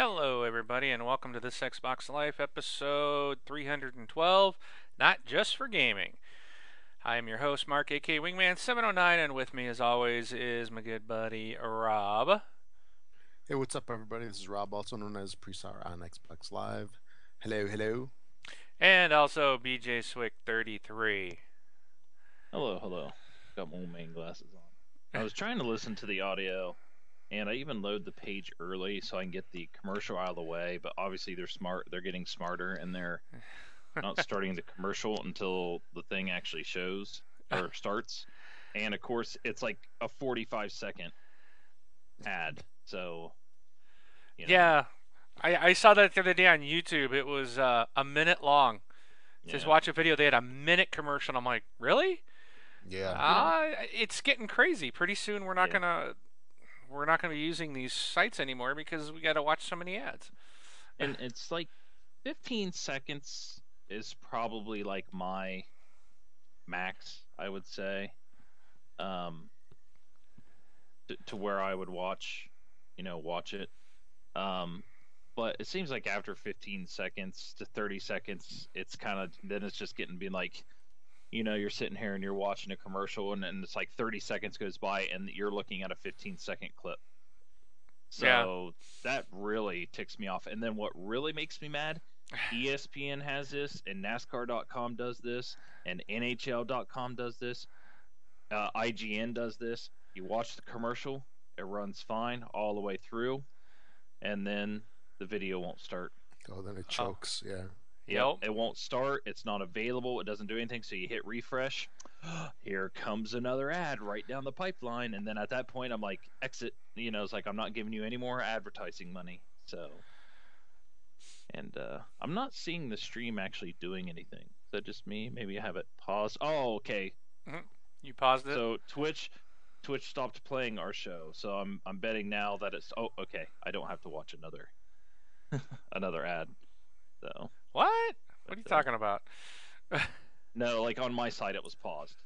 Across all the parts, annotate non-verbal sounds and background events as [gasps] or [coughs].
Hello, everybody, and welcome to this Xbox Life episode 312, Not Just for Gaming. I am your host, Mark, aka Wingman709, and with me, as always, is my good buddy, Rob. Hey, what's up, everybody? This is Rob, also known as Presar on Xbox Live. Hello, hello. And also BJ Swick33. Hello, hello. Got my main glasses on. I was trying to listen to the audio, and I even load the page early so I can get the commercial out of the way. But obviously, they're smart. They're getting smarter, and they're [laughs] not starting the commercial until the thing actually shows or [laughs] starts. And of course, it's like a 45 second ad. So, you know, Yeah, I, I saw that the other day on YouTube. It was uh, a minute long. Just yeah. watch a video. They had a minute commercial. And I'm like, really? Yeah. Uh, it's getting crazy. Pretty soon, we're not Yeah. gonna we're not gonna be using these sites anymore because we got to watch so many ads. and it's like 15 seconds is probably like my max i would say um to, to where i would watch you know watch it um but it seems like after 15 seconds to 30 seconds it's kind of then it's just getting being like you know you're sitting here and you're watching a commercial and then it's like 30 seconds goes by and you're looking at a 15 second clip so Yeah. that really ticks me off and then what really makes me mad [sighs] espn has this and nascar.com does this and nhl.com does this uh, ign does this you watch the commercial it runs fine all the way through and then the video won't start Oh, then it chokes. Yeah. Yep. it won't start. It's not available. It doesn't do anything. So you hit refresh. [gasps] Here comes another ad right down the pipeline. And then at that point, I'm like, exit. You know, it's like, I'm not giving you any more advertising money. So, and uh, I'm not seeing the stream actually doing anything. Is that just me? Maybe I have it paused. Oh, okay. You paused it. So Twitch. Twitch stopped playing our show, so I'm I'm betting now that it's oh okay I don't have to watch another [laughs] another ad, so what? What are you talking about? [laughs] No, like on my side, it was paused.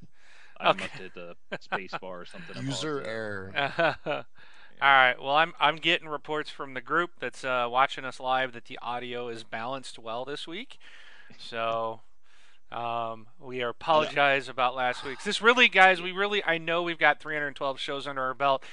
I Okay. must hit the space bar or something. User paused it. error. [laughs] All right. Well, I'm I'm getting reports from the group that's uh, watching us live that the audio is balanced well this week. So um, we are apologize about last week's. This really, guys, we really I know we've got 312 shows under our belt.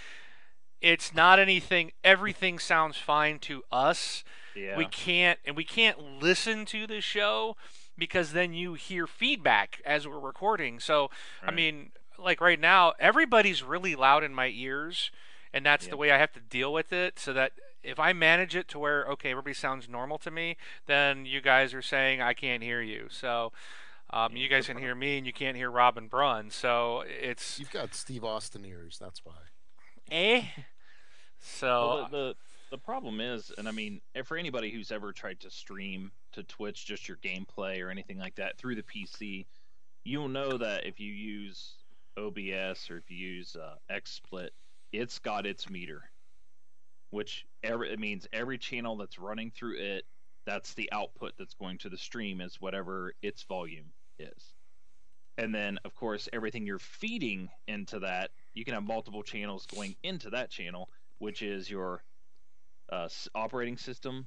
It's not anything. Everything sounds fine to us. Yeah. We can't and we can't listen to the show because then you hear feedback as we're recording. So I mean, like right now, everybody's really loud in my ears, and that's the way I have to deal with it. So that if I manage it to where okay, everybody sounds normal to me, then you guys are saying I can't hear you. So um, you guys can hear me, and you can't hear Robin Brunn. So it's You've got Steve Austin ears. That's why. eh. So Well, the, the the problem is, and I mean, if for anybody who's ever tried to stream to Twitch just your gameplay or anything like that through the PC, you'll know that if you use OBS or if you use uh, XSplit, it's got its meter, which every, it means every channel that's running through it, that's the output that's going to the stream is whatever its volume is. And then, of course, everything you're feeding into that, you can have multiple channels going into that channel, which is your uh, operating system,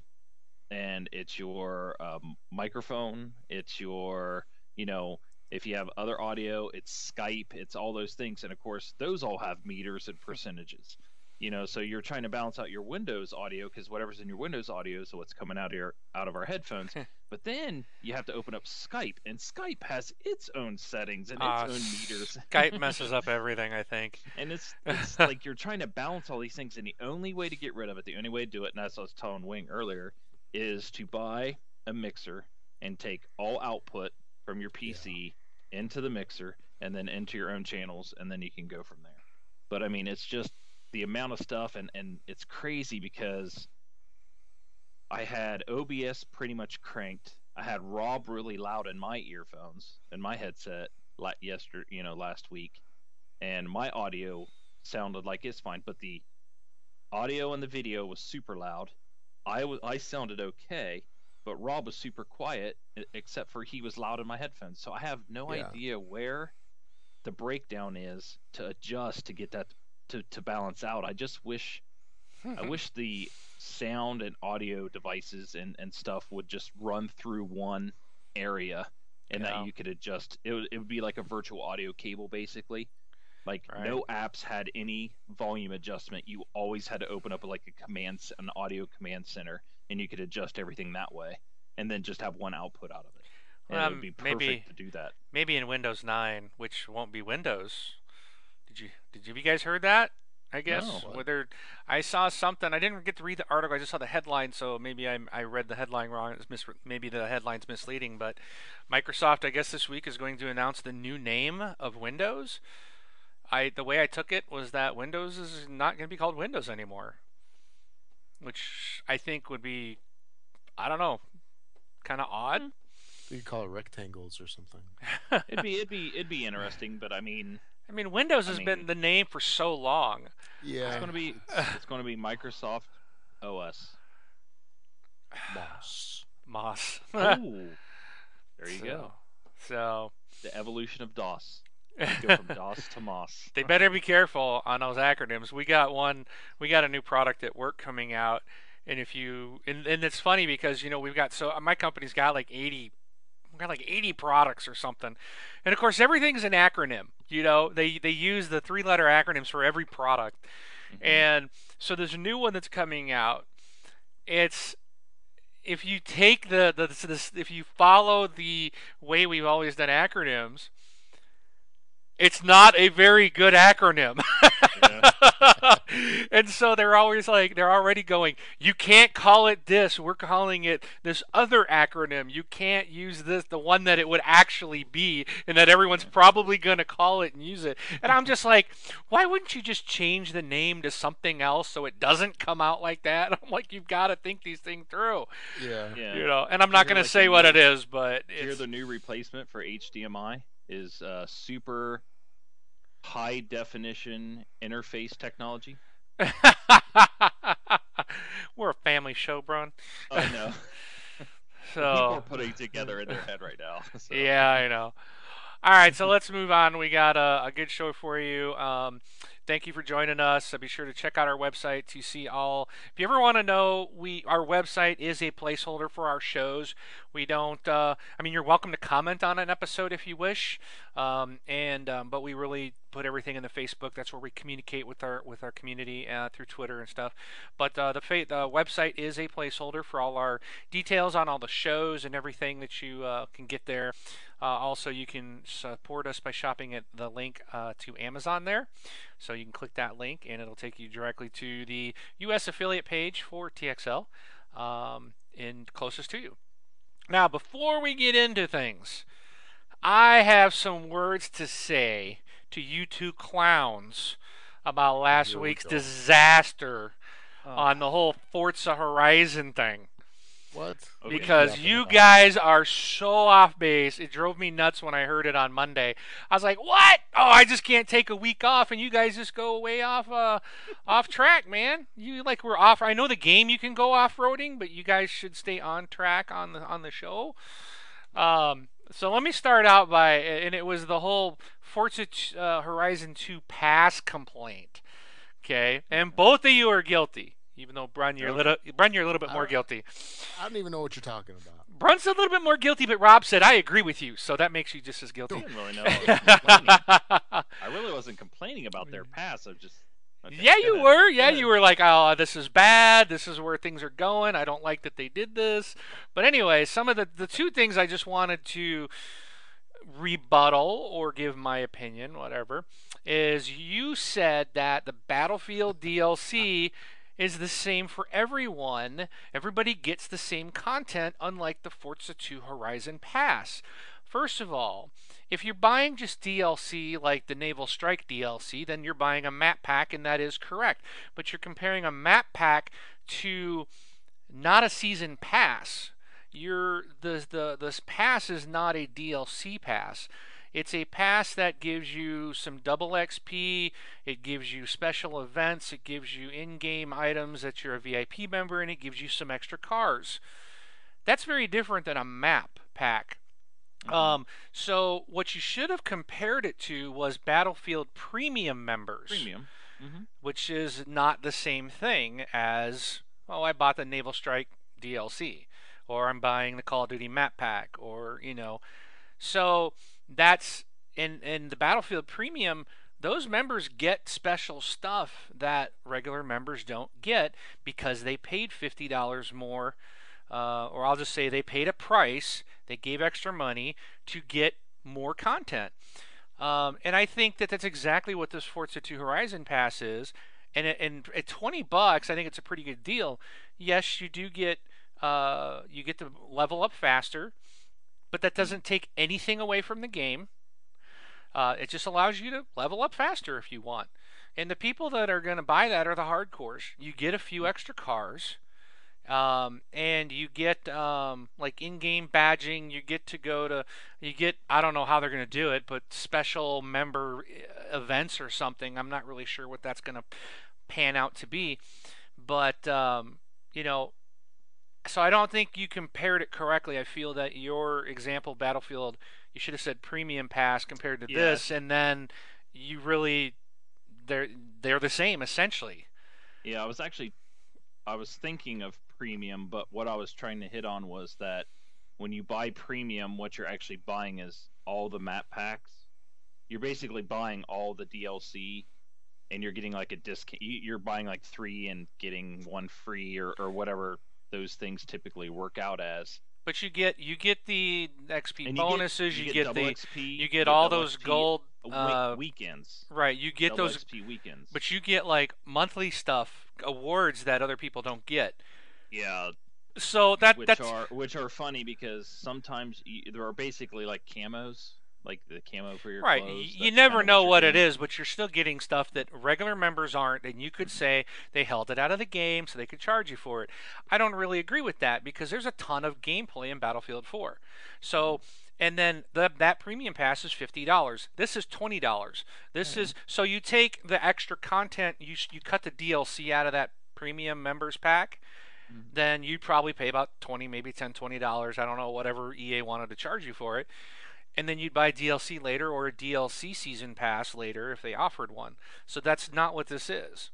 and it's your um, microphone, it's your, you know, if you have other audio, it's Skype, it's all those things, and of course, those all have meters and percentages. You know, so you're trying to balance out your Windows audio because whatever's in your Windows audio is what's coming out of your out of our headphones. [laughs] but then you have to open up Skype, and Skype has its own settings and its Ah, own meters. Skype messes up everything. I think. [laughs] And it's [laughs] it's like you're trying to balance all these things, and the only way to get rid of it, the only way to do it, and that's what I was telling Wing earlier, is to buy a mixer and take all output from your PC into the mixer and then into your own channels, and then you can go from there. But I mean, it's just the amount of stuff, and and it's crazy because I had OBS pretty much cranked. I had Rob really loud in my earphones and my headset la- yesterday, you know, last week, and my audio sounded like it's fine, but the audio and the video was super loud. I was I sounded okay, but Rob was super quiet, except for he was loud in my headphones. So I have no Yeah. idea where the breakdown is to adjust to get that to, to balance out. I just wish I wish the sound and audio devices and, and stuff would just run through one area and Yeah. that you could adjust it would, it would be like a virtual audio cable basically like no apps had any volume adjustment you always had to open up like a command an audio command center and you could adjust everything that way and then just have one output out of it and it Um, would be perfect maybe- to do that Maybe in Windows 9, which won't be Windows. Did you did you, have you guys heard that? I guess No. whether I saw something. I didn't get to read the article. I just saw the headline, so maybe I, I read the headline wrong. It mis- maybe the headline's misleading. But Microsoft, I guess this week is going to announce the new name of Windows. I the way I took it was that Windows is not going to be called Windows anymore, which I think would be, I don't know, kind of odd. You could call it rectangles or something. [laughs] it'd be it'd be it'd be interesting but i mean I mean, Windows I has mean- been the name for so long. Yeah. it's going to be [sighs] it's going to be microsoft os Moss. Moss. oh [laughs] there you So- go So the evolution of dos [laughs] go from dos to moss they better be careful on those acronyms. We got one. We got a new product at work coming out, and if you and, and it's funny because you know we've got so my company's got like 80 we got like 80 products or something and of course everything's an acronym you know they they use the three letter acronyms for every product Mhm. and so there's a new one that's coming out it's if you take the, the this, this, if you follow the way we've always done acronyms it's not a very good acronym. [laughs] And so they're always like they're already going you can't call it this. We're calling it this other acronym. You can't use this the one that it would actually be and that everyone's probably going to call it and use it. And i'm just like why wouldn't you just change the name to something else so it doesn't come out like that? [laughs] I'm like you've got to think these things through. Yeah. yeah. You know and i'm not going like to say what new- it is but Here, it's the new replacement for HDMI is uh, super high definition interface technology. [laughs] we're a family show Bron. I know. [laughs] [laughs] so People are putting together in their head right now. so. Yeah, I know. All right, so let's move on. We got a, a good show for you. Um, thank you for joining us. Uh, be sure to check out our website to see all. If you ever want to know, we our website is a placeholder for our shows. We don't. Uh, I mean, you're welcome to comment on an episode if you wish, um, and um, but we really put everything in the Facebook. That's where we communicate with our with our community uh, through Twitter and stuff. But uh, the fa- the website is a placeholder for all our details on all the shows and everything that you uh, can get there. Uh, also, you can support us by shopping at the link uh, to Amazon there. So you can click that link and it'll take you directly to the U.S. affiliate page for TXL um, in closest to you. Now, before we get into things, I have some words to say to you two clowns about last Here week's disaster Oh, on the whole Forza Horizon thing What? okay. because you guys are so off base. It drove me nuts when I heard it on Monday. I was like, "What? Oh, I just can't take a week off, and you guys just go way off, uh, off track, man. You like we're off. I know the game you can go off roading, but you guys should stay on track on the on the show. Um, so let me start out by, and it was the whole Forza uh, Horizon 2 pass complaint. Okay, and both of you are guilty. Even though Brun, you're a little, Brun, you're a little bit more guilty. I don't even know what you're talking about. Brun's a little bit more guilty, but Rob said, I agree with you, so that makes you just as I guilty. didn't really know. [laughs] I, was. I really wasn't complaining about their pass. I was just. okay, yeah, go you ahead. were. Yeah, Go you were like, oh, this is bad. This is where things are going. I don't like that they did this. But anyway, some of the, the two things I just wanted to rebuttal or give my opinion, whatever, is you said that the Battlefield [laughs] DLC is the same for everyone. Everybody gets the same content, unlike the Forza 2 Horizon Pass. First of all, if you're buying just DLC like the Naval Strike DLC, then you're buying a map pack, and that is correct. But you're comparing a map pack to not a season pass. You're the the this pass is not a DLC pass. It's a pass that gives you some double XP, it gives you special events, it gives you in-game items that you're a VIP member, and it gives you some extra cars. That's very different than a map pack. Mhm. Um, so what you should have compared it to was Battlefield Premium members, Premium. hmm which is not the same thing as oh, I bought the Naval Strike DLC, or I'm buying the Call of Duty map pack, or you know, so that's in in the Battlefield Premium. Those members get special stuff that regular members don't get because they paid fifty dollars more, uh, or I'll just say they paid a price. They gave extra money to get more content. Um, and I think that that's exactly what this Forza 2 Horizon Pass is. And, and at 20 bucks, I think it's a pretty good deal. Yes, you do get uh, you get to level up faster, but that doesn't take anything away from the game. Uh, it just allows you to level up faster if you want. And the people that are going to buy that are the hardcores. You get a few extra cars. Um, and you get um, like in-game badging. You get to go to, you get I don't know how they're going to do it, but special member uh, events or something. I'm not really sure what that's going to pan out to be, but um, you know, so I don't think you compared it correctly. I feel that your example Battlefield, you should have said premium pass compared to Yeah. this, and then you really they're they're the same essentially. Yeah, I was actually I was thinking of premium, but what I was trying to hit on was that when you buy premium, what you're actually buying is all the map packs. You're basically buying all the DLC, and you're getting like a discount. You're buying like three and getting one free, or, or whatever those things typically work out as. But you get you get the XP bonuses, you get, double the XP, you get all those XP gold uh, weekends. right. You get double those, XP weekends. but you get like monthly stuff, awards that other people don't get. yeah, So that which that's are which are funny because sometimes you, there are basically like camos, like the camo for your right. clothes. You never know you're what it is, but you're still getting stuff that regular members aren't, and you could say they held it out of the game so they could charge you for it. I don't really agree with that because there's a ton of gameplay in Battlefield 4. So. And then the, that premium pass is fifty dollars. This is twenty dollars. This is so you take the extra content, you you cut the DLC out of that premium members pack, Mhm. then you'd probably pay about 20 maybe 10 20 dollars i don't know whatever ea wanted to charge you for it and then you'd buy dlc later or a dlc season pass later if they offered one. So that's not what this is.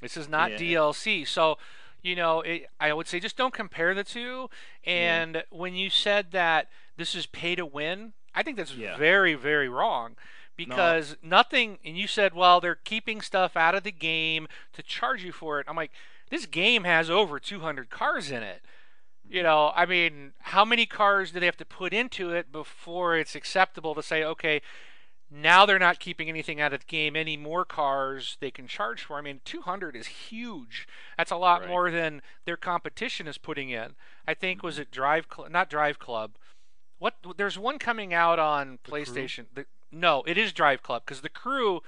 This is not Yeah. dlc so you know it, i would say just don't compare the two. And when you said that this is pay to win i think that's Yeah. very very wrong because nothing and you said well they're keeping stuff out of the game to charge you for it. I'm like this game has over 200 cars in it. You know, I mean, how many cars do they have to put into it before it's acceptable to say, okay, now they're not keeping anything out of the game. Any more cars they can charge for? I mean, 200 is huge. That's a lot Right. more than their competition is putting in. I think was mm-hmm. it Drive Club, not Drive Club. What? There's one coming out on Crew? PlayStation. The, no, it is Drive Club because the Crew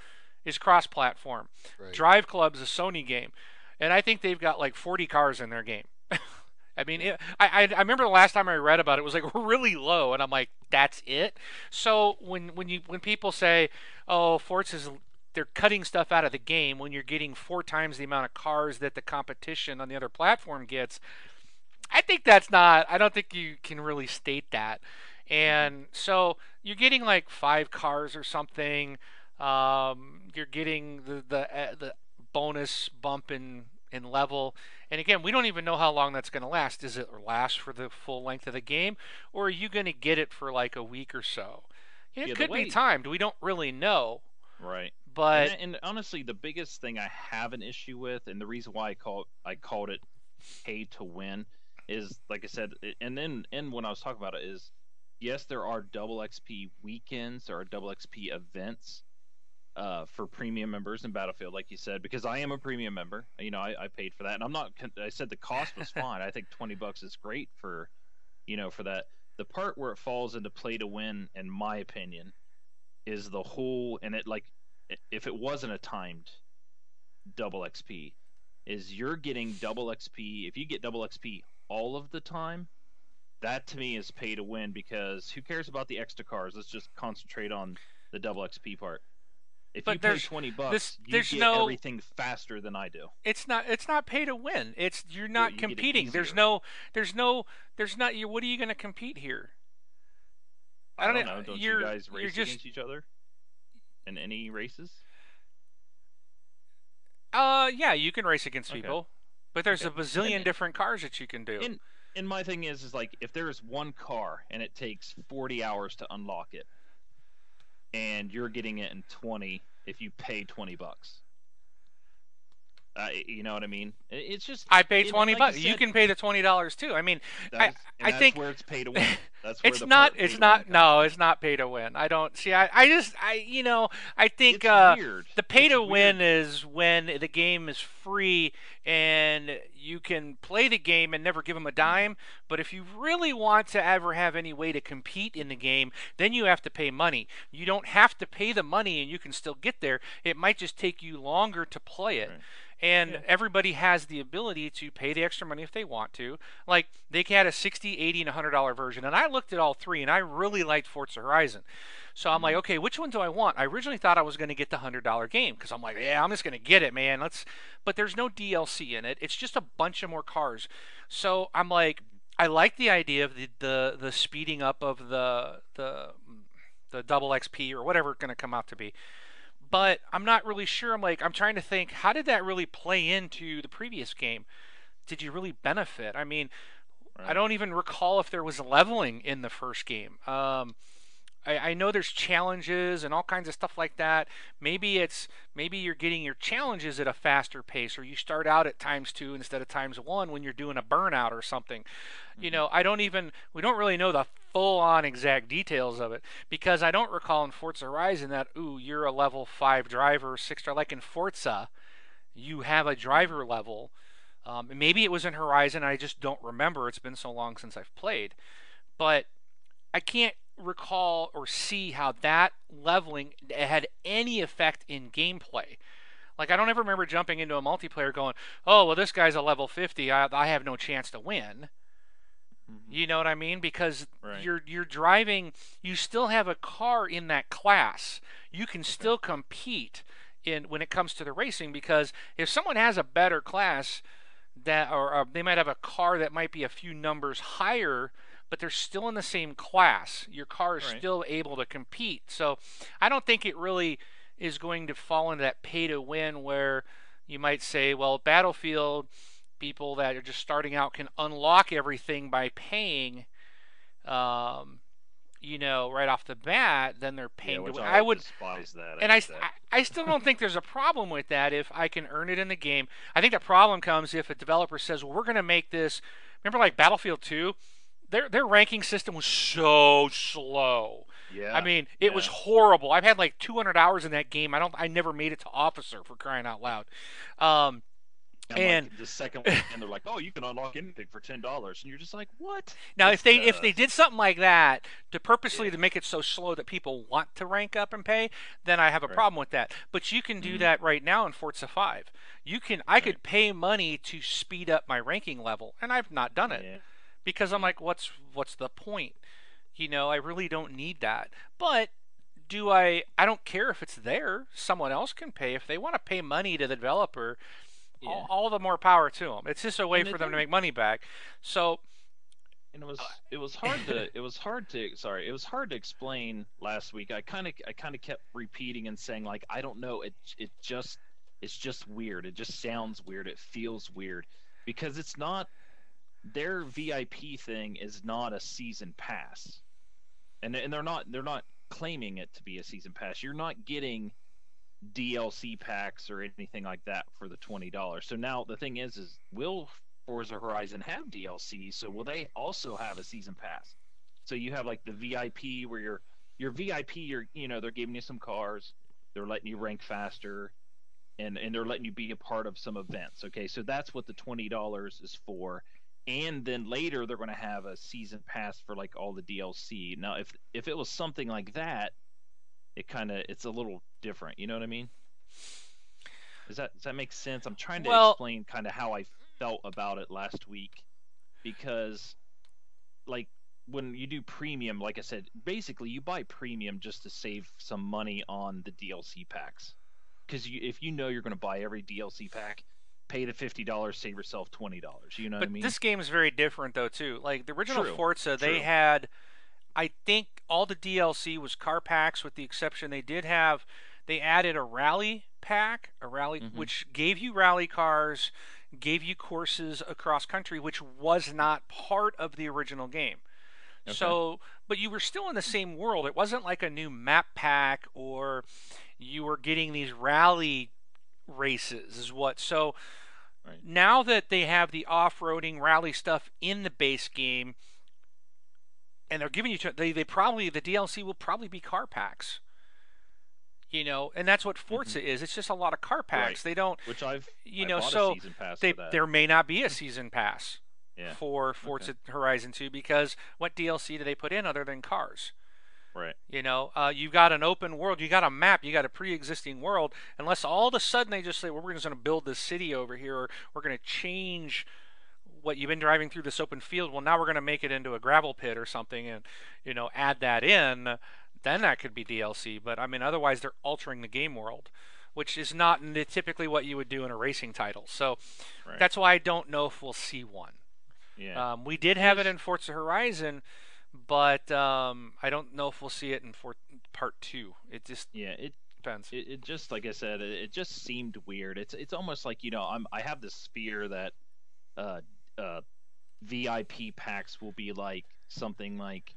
is cross-platform. Right. Drive Club's a Sony game, and I think they've got like 40 cars in their game. [laughs] I mean, it, I, I remember the last time I read about it, it was like [laughs] really low, and I'm like, that's it. So when when you when people say, oh, Forza's they're cutting stuff out of the game when you're getting four times the amount of cars that the competition on the other platform gets, I think that's not. I don't think you can really state that. And so you're getting like five cars or something. Um, you're getting the the uh, the bonus bump in in level. And again, we don't even know how long that's going to last. Does it last for the full length of the game, or are you going to get it for like a week or so? It Yeah, could way- be timed. We don't really know. right. But and, and honestly, the biggest thing I have an issue with, and the reason why I call I called it pay to win, is like I said, and then and when I was talking about it is, yes, there are double XP weekends, there are double XP events, uh, for premium members in Battlefield, like you said, because I am a premium member. You know, I, I paid for that, and I'm not. I said the cost was [laughs] fine. I think twenty bucks is great for, you know, for that. The part where it falls into play to win, in my opinion, is the whole, and it like, if it wasn't a timed double XP, is you're getting double XP. If you get double XP all of the time, that to me is pay to win because who cares about the extra cars? Let's just concentrate on the double XP part. If But you pay there's- twenty bucks, this- you there's get no- everything faster than I do. it's not it's not pay to win. It's you're not you competing. There's no there's no there's not you. What are you going to compete here? I don't know. know. Don't you guys race just- against each other in any races? Uh, yeah, you can race against Okay. people. But there's Okay. a bazillion And- different cars that you can do. And and my thing is, is like if there's one car and it takes 40 hours to unlock it, and you're getting it in 20 if you pay 20 bucks. Uh, you know what I mean? It's just I pay twenty like bucks. You said, can pay the twenty dollars too. I mean, that's- I that's think- where it's pay to [laughs] win. That's where it's not. It's not. No, it's not pay to win. I don't see. I. I just. I. You know. I think It's uh, weird. the pay It's to weird. win is when the game is free and you can play the game and never give them a dime. But if you really want to ever have any way to compete in the game, then you have to pay money. You don't have to pay the money and you can still get there. It might just take you longer to play it. Right. And Yeah. everybody has the ability to pay the extra money if they want to. Like they had a 60, 80, and 100 dollar version, and I looked at all three, and I really liked Forza Horizon. So I'm Mm-hmm. like, okay, which one do I want? I originally thought I was going to get the hundred dollar game because I'm like, yeah, I'm just going to get it, man. Let's. But there's no DLC in it. It's just a bunch of more cars. So I'm like, I like the idea of the the, the speeding up of the the the double XP or whatever it's going to come out to be. But I'm not really sure. I'm like, I'm trying to think, how did that really play into the previous game? Did you really benefit? I mean, I don't even recall if there was leveling in the first game. Um, I, I know there's challenges and all kinds of stuff like that. Maybe it's maybe you're getting your challenges at a faster pace, or you start out at times two instead of times one when you're doing a burnout or something. You know, I don't even we don't really know the full on exact details of it because I don't recall in Forza Horizon that ooh you're a level five driver, six star like in Forza, you have a driver level. Um, maybe it was in Horizon. I just don't remember. It's been so long since I've played, but I can't recall or see how that leveling had any effect in gameplay. Like I don't ever remember jumping into a multiplayer going, "Oh, well, this guy's a level 50. I, I have no chance to win." Mhm. You know what I mean? Because Right. you're you're driving, you still have a car in that class. You can still compete in when it comes to the racing because if someone has a better class that or uh, they might have a car that might be a few numbers higher but they're still in the same class. Your car is Right. still able to compete. So I don't think it really is going to fall into that pay to win where you might say, well, Battlefield people that are just starting out can unlock everything by paying, um, you know, right off the bat. Then they're paying which to win. I, I would, despise that. and I. I, I still don't think there's a problem with that if I can earn it in the game. I think the problem comes if a developer says, well, we're going to make this. Remember, like Battlefield 2? Their, their ranking system was so slow. yeah. I mean, it was horrible. I've had like 200 hours in that game. I don't. I never made it to officer for crying out loud. Um, And, And- like, the second [laughs] one, and they're like, "Oh, you can unlock anything for ten dollars," and you're just like, "What?" Now, It's if they if they did something like that to purposely Yeah. to make it so slow that people want to rank up and pay, then I have a Right. problem with that. But you can do Mhm. that right now in Forza 5. You can I could pay money to speed up my ranking level, and I've not done it Yeah. Because I'm like, what's what's the point? You know, I really don't need that. But do I? I don't care if it's there. Someone else can pay if they want to pay money to the developer. Yeah. All, all the more power to them. It's just a way And for them to make money back. So and it was uh, it was hard to [laughs] it was hard to sorry it was hard to explain last week i kind of i kind of kept repeating and saying like i don't know it it just it's just weird it just sounds weird it feels weird because it's not their vip thing is not a season pass and and they're not they're not claiming it to be a season pass you're not getting DLC packs or anything like that for the twenty dollars. So now the thing is, is will Forza Horizon have DLC? So will they also have a season pass? So you have like the VIP where you're your VIP, you're you know they're giving you some cars, they're letting you rank faster, and and they're letting you be a part of some events. Okay, so that's what the twenty dollars is for. And then later they're going to have a season pass for like all the DLC. Now if if it was something like that, it kind of it's a little different. You know what I mean? Does that does that make sense? I'm trying to Well- explain kind of how I felt about it last week because like when you do premium, like I said, basically you buy premium just to save some money on the DLC packs. Because you, if you know you're going to buy every DLC pack, pay the fifty dollars, save yourself twenty dollars. You know But what I mean? this game is very different though too. Like the original True, Forza, they had, I think all the DLC was car packs, with the exception they did have, they added a rally pack, a rally Mhm. which gave you rally cars, gave you courses across country, which was not part of the original game. Okay. So, but you were still in the same world. It wasn't like a new map pack or you were getting these rally races, is what. So, Right. now that they have the off-roading rally stuff in the base game, and they're giving you, they they probably the DLC will probably be car packs. You know, and that's what Forza is. It's just a lot of car packs. Mm-hmm. Right. They don't, Which I've you I know, so a season pass they there may not be a season pass [laughs] yeah. for Forza Horizon 2 because what DLC do they put in other than cars? Right. You know, uh, you've got an open world, you got a map, you got a pre-existing world. Unless all of a sudden they just say, "Well, we're just going to build this city over here, or we're going to change what you've been driving through this open field. Well, now we're going to make it into a gravel pit or something, and you know, add that in. Then that could be DLC. But I mean, otherwise they're altering the game world, which is not typically what you would do in a racing title. So Right. that's why I don't know if we'll see one. yeah. Um, we did have it in Forza Horizon, but um, I don't know if we'll see it in for- Part Two. It just yeah. It depends. it, it just like I said, it, it just seemed weird. It's it's almost like you know I'm I have this fear that uh uh VIP packs will be like something like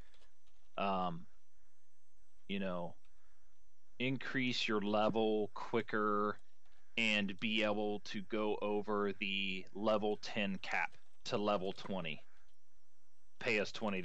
um you know increase your level quicker and be able to go over the level 10 cap to level 20 pay us $20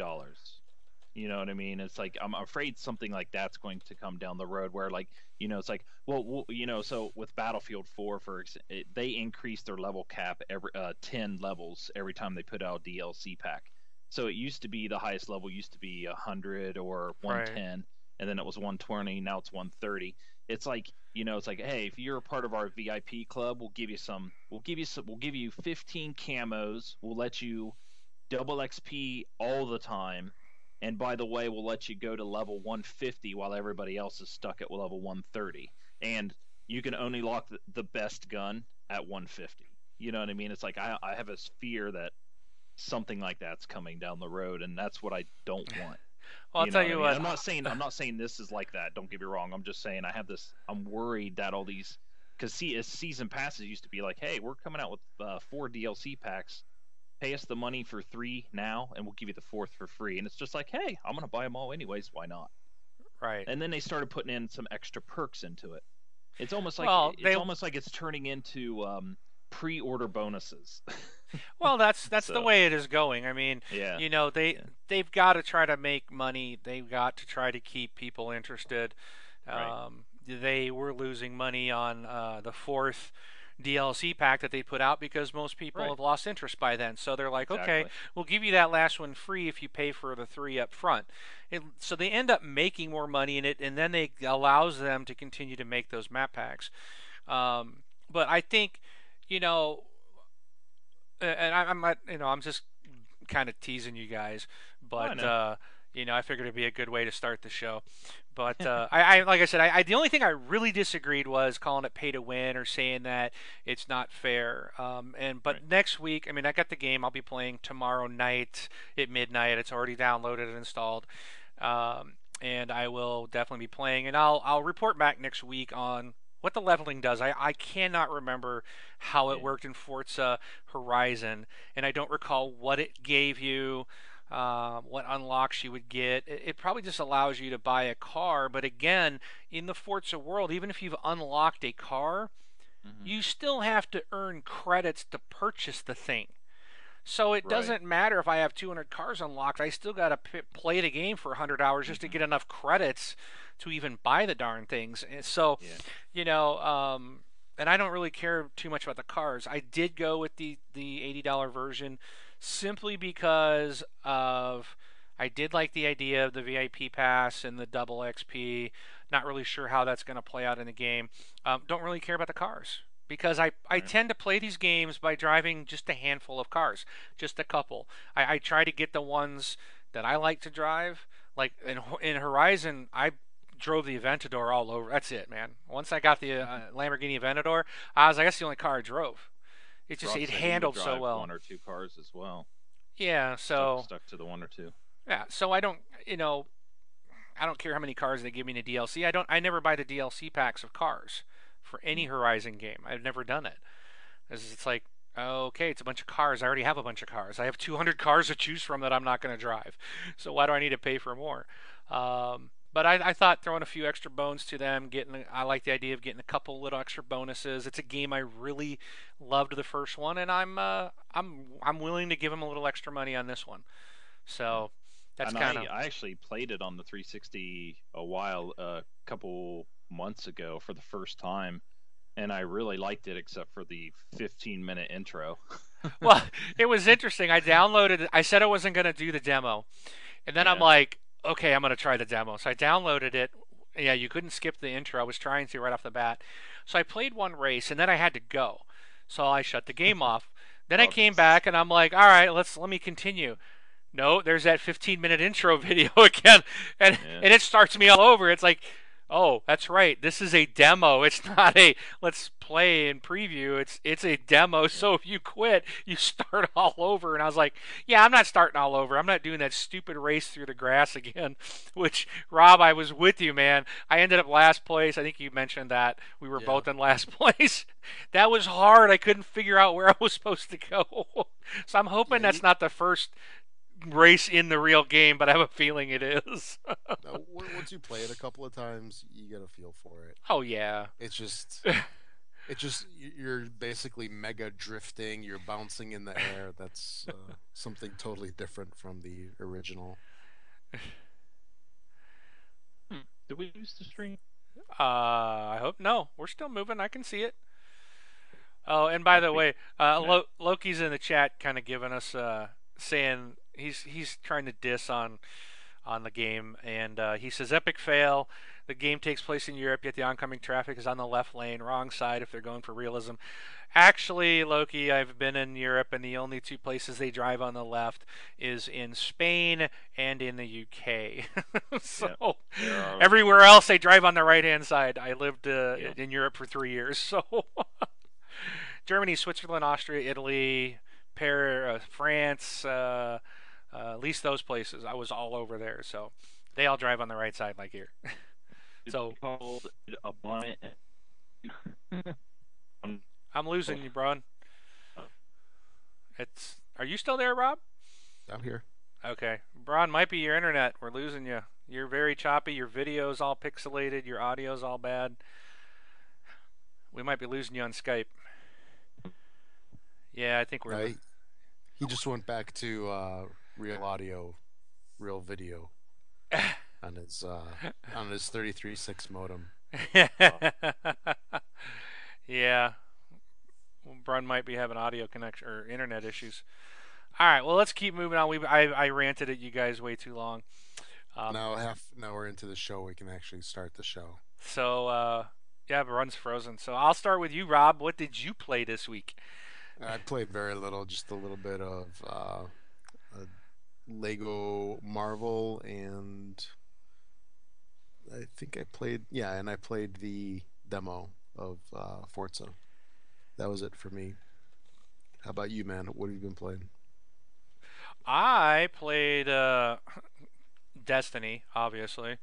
you know what i mean? It's like i'm afraid something like that's going to come down the road where like you know it's like well, well you know so with battlefield 4 for ex- it, they increase their level cap every uh, 10 levels every time they put out a dlc pack. So it used to be the highest level used to be 100 or 110 and then it was 120 now it's 130 it's like you know it's like hey if you're a part of our vip club we'll give you some we'll give you some we'll give you 15 camos we'll let you double xp all the time and by the way we'll let you go to level 150 while everybody else is stuck at level 130 and you can only lock the, the best gun at 150 you know what i mean it's like I, I have a fear that something like that's coming down the road and that's what i don't [laughs] want well, I'll know tell what I you mean? what. I'm not saying I'm not saying this is like that. Don't get me wrong. I'm just saying I have this. I'm worried that all these because see, as season passes used to be like, hey, we're coming out with uh, four DLC packs. Pay us the money for three now, and we'll give you the fourth for free. And it's just like, hey, I'm gonna buy them all anyways. Why not? right. And then they started putting in some extra perks into it. It's almost like Well, it's they- almost like it's turning into um, pre-order bonuses. [laughs] Well, that's that's the way it is going. I mean, yeah. you know, they yeah. they've got to try to make money. They've got to try to keep people interested. Right. Um, they were losing money on uh, the fourth DLC pack that they put out because most people Right. have lost interest by then. So they're like, okay, we'll give you that last one free if you pay for the three up front. It, so they end up making more money in it, and then they allows them to continue to make those map packs. Um, but I think, you know, and I, I'm not, you know, I'm just kind of teasing you guys, but know. uh, you know, I figured it'd be a good way to start the show. But [laughs] uh, I, I, like I said, I, I, the only thing I really disagreed was calling it pay to win or saying that it's not fair. Um, and but Right. next week, I mean, I got the game. I'll be playing tomorrow night at midnight. It's already downloaded and installed. Um, and I will definitely be playing, and I'll I'll report back next week on what the leveling does. I, I cannot remember how it worked in Forza Horizon, and I don't recall what it gave you, um, what unlocks you would get. It, it probably just allows you to buy a car, but again, in the Forza world, even if you've unlocked a car, Mhm. you still have to earn credits to purchase the thing. So it Right. doesn't matter if I have 200 cars unlocked. I still got to p- play the game for 100 hours just to Mhm. get enough credits to even buy the darn things. And so, Yeah. you know, um, and I don't really care too much about the cars. I did go with the the $80 version simply because of I did like the idea of the VIP pass and the double XP. Not really sure how that's going to play out in the game. Um, don't really care about the cars because I, I tend to play these games by driving just a handful of cars, just a couple. I, I try to get the ones that I like to drive. Like in in Horizon, I drove the Aventador all over. That's it, man. Once I got the uh, Lamborghini Aventador, I was like, that's the only car I drove. It just it handled so well. One or two cars as well. Yeah, so stuck, stuck to the one or two. yeah, so I don't, you know, I don't care how many cars they give me in a DLC. I don't. I never buy the DLC packs of cars for any Hmm. Horizon game. I've never done it. It's like Okay, it's a bunch of cars. I already have a bunch of cars. I have 200 cars to choose from that I'm not going to drive. So why do I need to pay for more? Um, but I, I, thought throwing a few extra bones to them, getting I like the idea of getting a couple little extra bonuses. It's a game I really loved the first one, and I'm uh, I'm I'm willing to give them a little extra money on this one. So that's kind of. I actually played it on the 360 a while, a uh, couple months ago for the first time, and I really liked it, except for the 15 minute intro. well, [laughs] it was interesting. I downloaded. I said I wasn't going to do the demo, and then yeah. I'm like, okay, I'm going to try the demo. So I downloaded it. Yeah, you couldn't skip the intro. I was trying to right off the bat. So I played one race, and then I had to go. So I shut the game off. Then I oh. came back, and I'm like, all right, let's let me continue. No, there's that 15 minute [laughs] intro video [laughs] again, and yeah. and it starts me all over. It's like oh, that's right. This is a demo. [laughs] It's not a let's play and preview. It's it's a demo. So if you quit, [laughs] you start [laughs] all over. And I was like, yeah, I'm not starting all over. I'm not doing that stupid race through the grass again. Which Rob, I was with you, man. I ended up last place. I think you mentioned that we were yeah. both in last place. that was hard. I couldn't figure out where I was supposed to go. so I'm hoping yeah, that's not the first race in the real game, but I have a feeling it is. no, once you play it a couple of times, you get a feel for it. Oh yeah. It's just [laughs] it just you're basically mega drifting, you're bouncing in the air. That's uh, something totally different from the original. Hmm. Did we use the stream? Uh, I hope no. We're still moving. I can see it. Oh, and by the way, uh, Lo- Loki's in the chat, kind of giving us, uh, saying he's he's trying to diss on on the game, and uh, he says epic fail. The game takes place in Europe, yet the oncoming traffic is on the left lane, wrong side if they're going for realism. Actually, Loki, I've been in Europe, and the only two places they drive on the left is in Spain and in the UK. [laughs] so yeah. everywhere else they drive on the right hand side. I lived uh, yeah. in Europe for three years, [laughs] so Germany, Switzerland, Austria, Italy, Paris, uh, France. Uh, at least those places, I was all over there. So they all drive on the right side, like here. [laughs] so called a blind. [laughs] I'm losing you, Braun. It's. Are you still there, Rob? I'm here. Okay, Braun might be your internet. We're losing you. You're very choppy. Your video's all pixelated. Your audio's all bad. We might be losing you on Skype. Yeah, I think we're. Uh, he just went back to uh, real audio, real video [laughs] on his uh, on his 33.6 modem. [laughs] yeah, well, Brun might be having audio connection or internet issues. All right, well let's keep moving on. We I, I ranted at you guys way too long. Um, now half now we're into the show. We can actually start the show. So uh, yeah, Brun's frozen. So I'll start with you, Rob. What did you play this week? I played very little, just a little bit of uh, Lego Marvel, and I think I played yeah, and I played the demo of uh, Forza. That was it for me. How about you, man? What have you been playing? I played uh, [coughs] Destiny, obviously.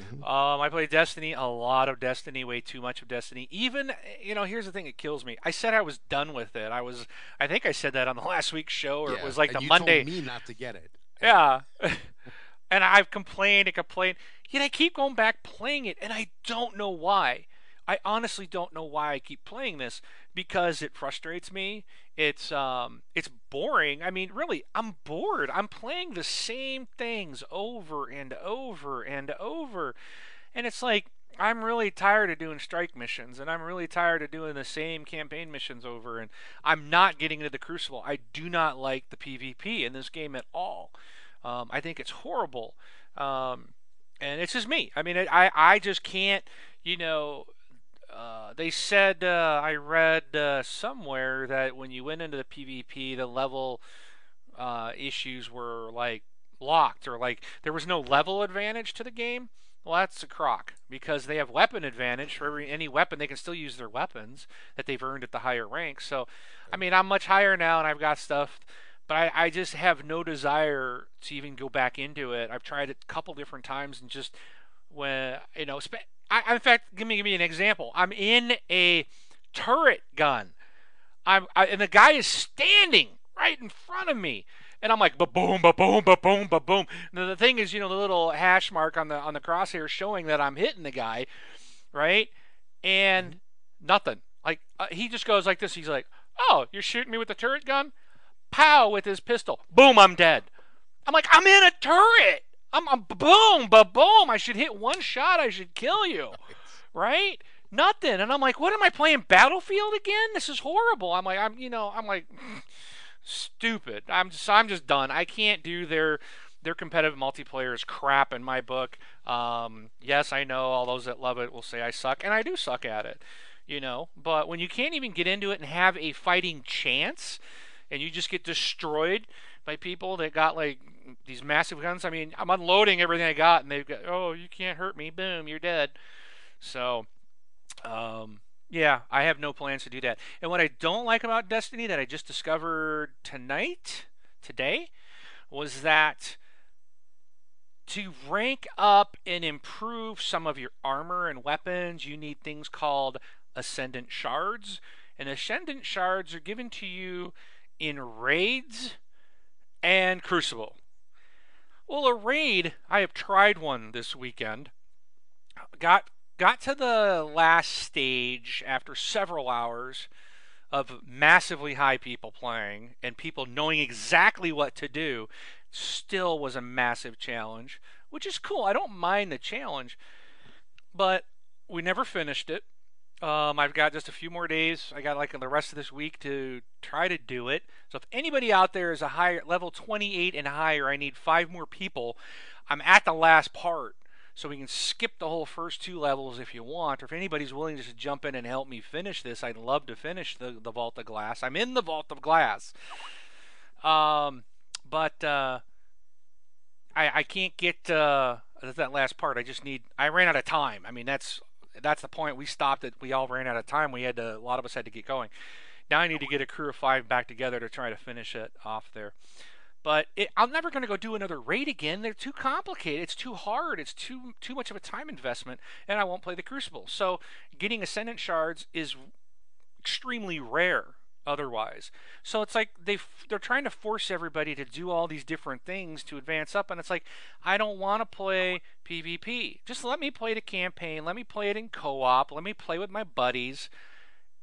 Mm-hmm. Um, I played Destiny, a lot of Destiny, way too much of Destiny. Even, you know, here's the thing that kills me. I said I was done with it. I was, I think I said that on the [laughs] last week's show, or yeah, it was like the Monday. me not to get it. Yeah. [laughs] and I've complained and complained, yet I keep going back playing it, and I don't know why. I honestly don't know why I keep playing this because it frustrates me. It's um it's boring. I mean, really, I'm bored. I'm playing the same things over and over and over. And it's like I'm really tired of doing strike missions and I'm really tired of doing the same campaign missions over and I'm not getting into the crucible. I do not like the PvP in this game at all. Um, I think it's horrible. Um, and it's just me. I mean, I, I just can't, you know, uh, they said, uh, I read uh, somewhere that when you went into the PvP, the level uh, issues were like locked or like there was no level advantage to the game. Well, that's a crock because they have weapon advantage for every any weapon. They can still use their weapons that they've earned at the higher ranks. So, I mean, I'm much higher now, and I've got stuff, but I, I just have no desire to even go back into it. I've tried it a couple different times, and just when you know, I, in fact, give me give me an example. I'm in a turret gun. I'm I, and the guy is standing right in front of me. And I'm like, ba boom, ba boom, ba boom, ba boom. The thing is, you know, the little hash mark on the on the crosshair showing that I'm hitting the guy, right? And nothing. Like uh, he just goes like this. He's like, "Oh, you're shooting me with the turret gun?" Pow with his pistol. Boom, I'm dead. I'm like, I'm in a turret. I'm, I'm boom, ba boom. I should hit one shot. I should kill you, right? Nothing. And I'm like, what am I playing Battlefield again? This is horrible. I'm like, I'm, you know, I'm like, stupid. I'm just, I'm just done. I can't do their their competitive multiplayer is crap in my book. Um, yes, I know all those that love it will say I suck, and I do suck at it, you know. But when you can't even get into it and have a fighting chance, and you just get destroyed by people that got like these massive guns. I mean, I'm unloading everything I got, and they've got, oh, you can't hurt me. Boom, you're dead. So, um, yeah, I have no plans to do that. And what I don't like about Destiny that I just discovered tonight, today, was that to rank up and improve some of your armor and weapons, you need things called Ascendant Shards. And Ascendant Shards are given to you in raids and Crucible. Well, a raid, I have tried one this weekend. Got got to the last stage after several hours of massively high people playing and people knowing exactly what to do still was a massive challenge, which is cool. I don't mind the challenge, but we never finished it. Um, I've got just a few more days. I got like the rest of this week to try to do it. So if anybody out there is a higher level 28 and higher, I need five more people. I'm at the last part, so we can skip the whole first two levels if you want. Or if anybody's willing to jump in and help me finish this, I'd love to finish the the Vault of Glass. I'm in the Vault of Glass. Um, but uh, I I can't get uh, that last part. I just need. I ran out of time. I mean that's that's the point. We stopped it. We all ran out of time. We had to. A lot of us had to get going. Now I need to get a crew of five back together to try to finish it off there. But it, I'm never going to go do another raid again. They're too complicated. It's too hard. It's too too much of a time investment, and I won't play the Crucible. So getting Ascendant shards is extremely rare otherwise. So it's like they they're trying to force everybody to do all these different things to advance up and it's like I don't want to play PvP. Just let me play the campaign, let me play it in co-op, let me play with my buddies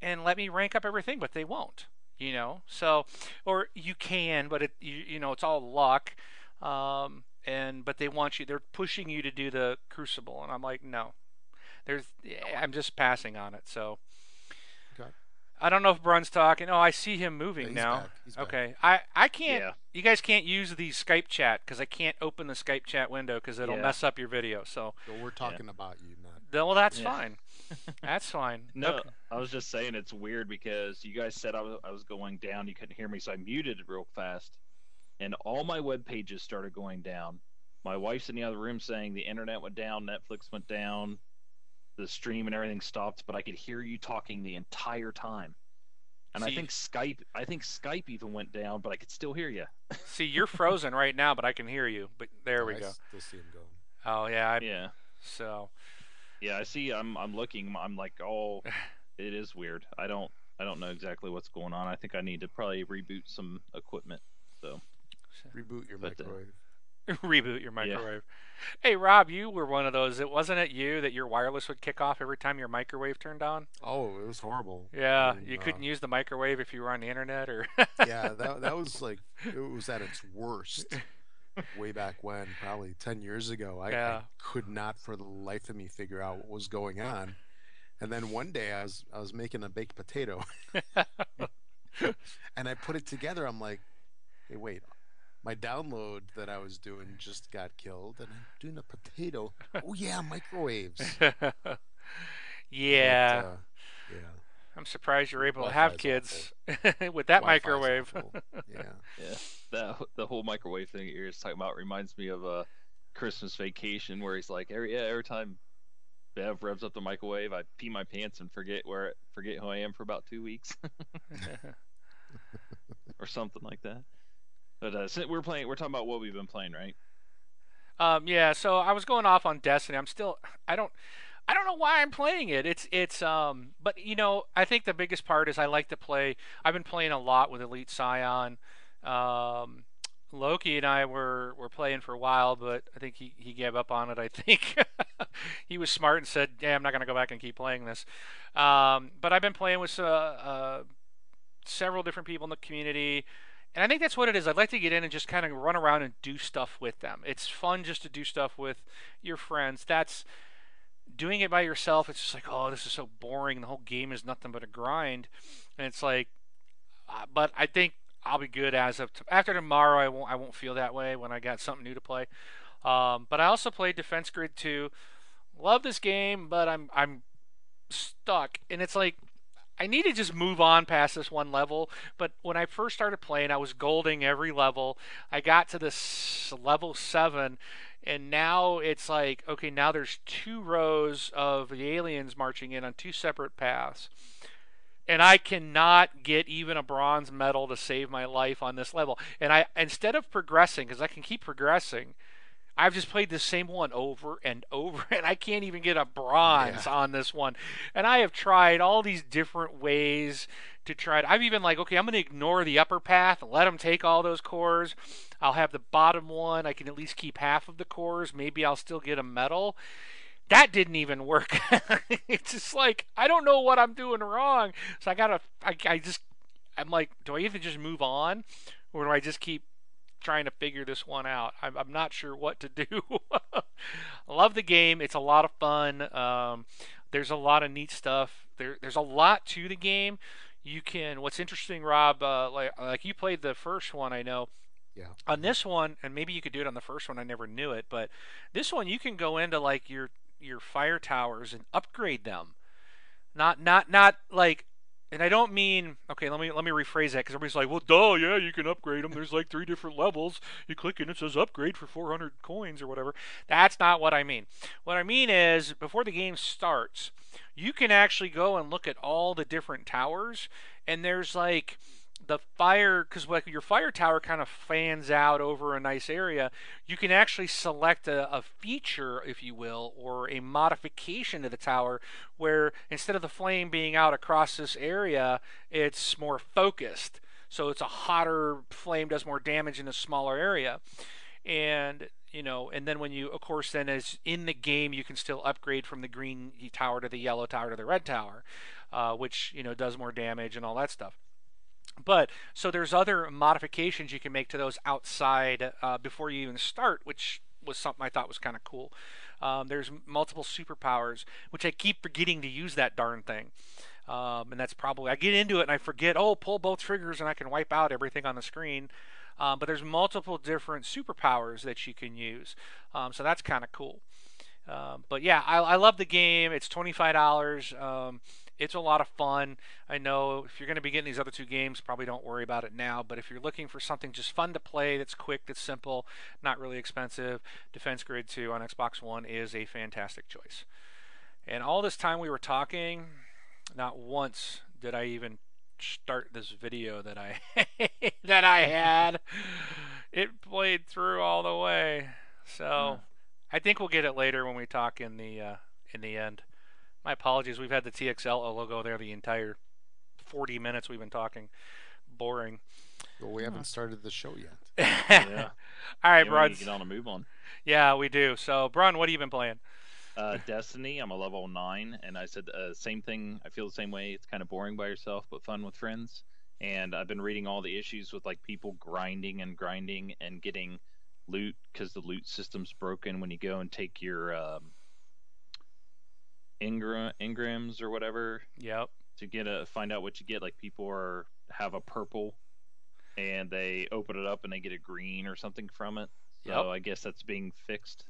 and let me rank up everything, but they won't, you know. So or you can, but it you, you know, it's all luck. Um and but they want you they're pushing you to do the crucible and I'm like, "No." There's I'm just passing on it. So I don't know if Brun's talking. Oh, I see him moving Yeah, he's now. back. He's okay, I I can't. Yeah. You guys can't use the Skype chat because I can't open the Skype chat window because it'll Yeah. mess up your video. So, So we're talking about you, not. Th- well, that's Yeah. fine. That's fine. [laughs] No, Okay. I was just saying it's weird because you guys said I was, I was going down. You couldn't hear me, so I muted it real fast, and all my web pages started going down. My wife's in the other room saying the internet went down, Netflix went down, the stream and everything stopped, but I could hear you talking the entire time. And I See- think Skype, I think Skype even went down, but I could still hear you. [laughs] See, you're frozen right now, but I can hear you. But there we I go. Still see him going. Oh yeah. I, Yeah, So yeah. I see. I'm, I'm looking. I'm like, oh, it is weird. I don't, I don't know exactly what's going on. I think I need to probably reboot some equipment. So. Reboot your But, uh, microwave. [laughs] reboot your microwave. Hey Rob, you were one of those. It wasn't it you that your wireless would kick off every time your microwave turned on? Oh, it was horrible. Yeah, And, you uh, couldn't use the microwave if you were on the internet or. yeah, that that was like it was at its worst [laughs] way back when, probably ten years ago. I, Yeah. I could not for the life of me figure out what was going on. And then one day I was I was making a baked potato [laughs] and I put it together. I'm like, hey, wait, my download that I was doing just got killed, and I'm doing a potato. Oh yeah, microwaves. [laughs] But, yeah, uh, yeah. I'm surprised you're able to Wi-Fi's have kids [laughs] with that Wi-Fi's microwave. Yeah. Yeah, that [laughs] the whole microwave thing you're just talking about reminds me of a Christmas vacation where he's like, every yeah, every time Bev revs up the microwave, I pee my pants and forget where forget who I am for about two weeks [laughs] or something like that. But uh, since we're playing, we're talking about what we've been playing, right? Um, yeah, so I was going off on Destiny. I'm still, I don't, I don't know why I'm playing it. It's it's um, but you know, I think the biggest part is I like to play. I've been playing a lot with Elite Scion. Um, Loki and I were were playing for a while, but I think he, he gave up on it. I think [laughs] he was smart and said, "Yeah, I'm not going to go back and keep playing this." Um, but I've been playing with uh, uh, several different people in the community, and I think that's what it is. I'd like to get in and just kind of run around and do stuff with them. It's fun just to do stuff with your friends. That's doing it by yourself. It's just like, oh, this is so boring. The whole game is nothing but a grind, and it's like, uh, but I think I'll be good as of t- after tomorrow. I won't I won't feel that way when I got something new to play. Um, but I also played Defense Grid 2. Love this game, but I'm I'm stuck, and it's like I need to just move on past this one level. But when I first started playing, I was golding every level. I got to this level seven, and now it's like okay, now there's two rows of the aliens marching in on two separate paths and I cannot get even a bronze medal to save my life on this level. And I instead of progressing, because I can keep progressing, I've just played the same one over and over, [laughs] and I can't even get a bronze yeah. on this one. And I have tried all these different ways to try it. I've even like, okay, I'm going to ignore the upper path and let them take all those cores. I'll have the bottom one. I can at least keep half of the cores. Maybe I'll still get a medal that didn't even work. [laughs] it's just like I don't know what I'm doing wrong. So I gotta, I, I just, I'm like, do I either just move on, or do I just keep trying to figure this one out? I'm, I'm not sure what to [laughs] do. I love the game. It's a lot of fun. Um, there's a lot of neat stuff. There, there's a lot to the game. You can. What's interesting, Rob? Uh, like, like you played the first one, I know. Yeah. On this one, and maybe you could do it on the first one. I never knew it, but this one you can go into like your your fire towers and upgrade them. Not not not like and I don't mean okay. Let me let me rephrase that because everybody's like, "Well, duh, yeah, you can upgrade them. There's like three different levels. You click and it says upgrade for 400 coins or whatever." That's not what I mean. What I mean is, before the game starts, you can actually go and look at all the different towers, and there's like the fire because like your fire tower kind of fans out over a nice area you can actually select a, a, feature if you will or a modification to the tower where instead of the flame being out across this area it's more focused. So it's a hotter flame does more damage in a smaller area. And you know and then when you of course then as in the game you can still upgrade from the green tower to the yellow tower to the red tower uh, which you know does more damage and all that stuff but so there's other modifications you can make to those outside uh, before you even start, which was something I thought was kind of cool. Um, there's multiple superpowers, which I keep forgetting to use that darn thing. Um, and that's probably I get into it and I forget. Oh, pull both triggers and I can wipe out everything on the screen. Um, but there's multiple different superpowers that you can use, um, so that's kind of cool. Um, but yeah, I, I, love the game. It's twenty five dollars. Um, it's a lot of fun. I know if you're going to be getting these other two games, probably don't worry about it now. But if you're looking for something just fun to play, that's quick, that's simple, not really expensive, Defense Grid 2 on Xbox One is a fantastic choice. And all this time we were talking, not once did I even start this video that I [laughs] that I had. It played through all the way. So I think we'll get it later when we talk in the uh, in the end. My apologies. We've had the TXL logo there the entire 40 minutes we've been talking. Boring. Well, we haven't started the show yet. [laughs] yeah. All right, yeah, Brun. Get on a move on. Yeah, we do. So, Brun, what have you been playing? Uh, Destiny. I'm a level nine, and I said uh, same thing. I feel the same way. It's kind of boring by yourself, but fun with friends. And I've been reading all the issues with like people grinding and grinding and getting loot because the loot system's broken when you go and take your um, Engram engrams or whatever. Yep. To get a find out what you get. Like people are have a purple, and they open it up and they get a green or something from it. So yep. I guess that's being fixed.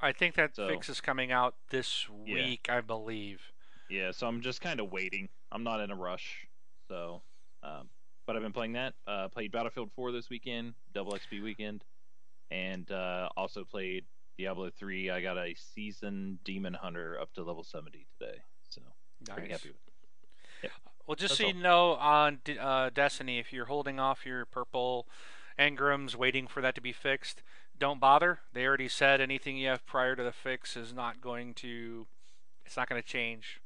I think that so, fix is coming out this week, yeah. I believe. Yeah, so I'm just kind of waiting. I'm not in a rush, so. Um, but I've been playing that. Uh, played Battlefield 4 this weekend, double XP weekend, and uh, also played Diablo 3, I got a season demon hunter up to level 70 today. So, nice. pretty happy with it. Yep. Well, just That's so all. you know, on uh, Destiny, if you're holding off your purple engrams waiting for that to be fixed, don't bother. They already said anything you have prior to the fix is not going to, it's not going to change.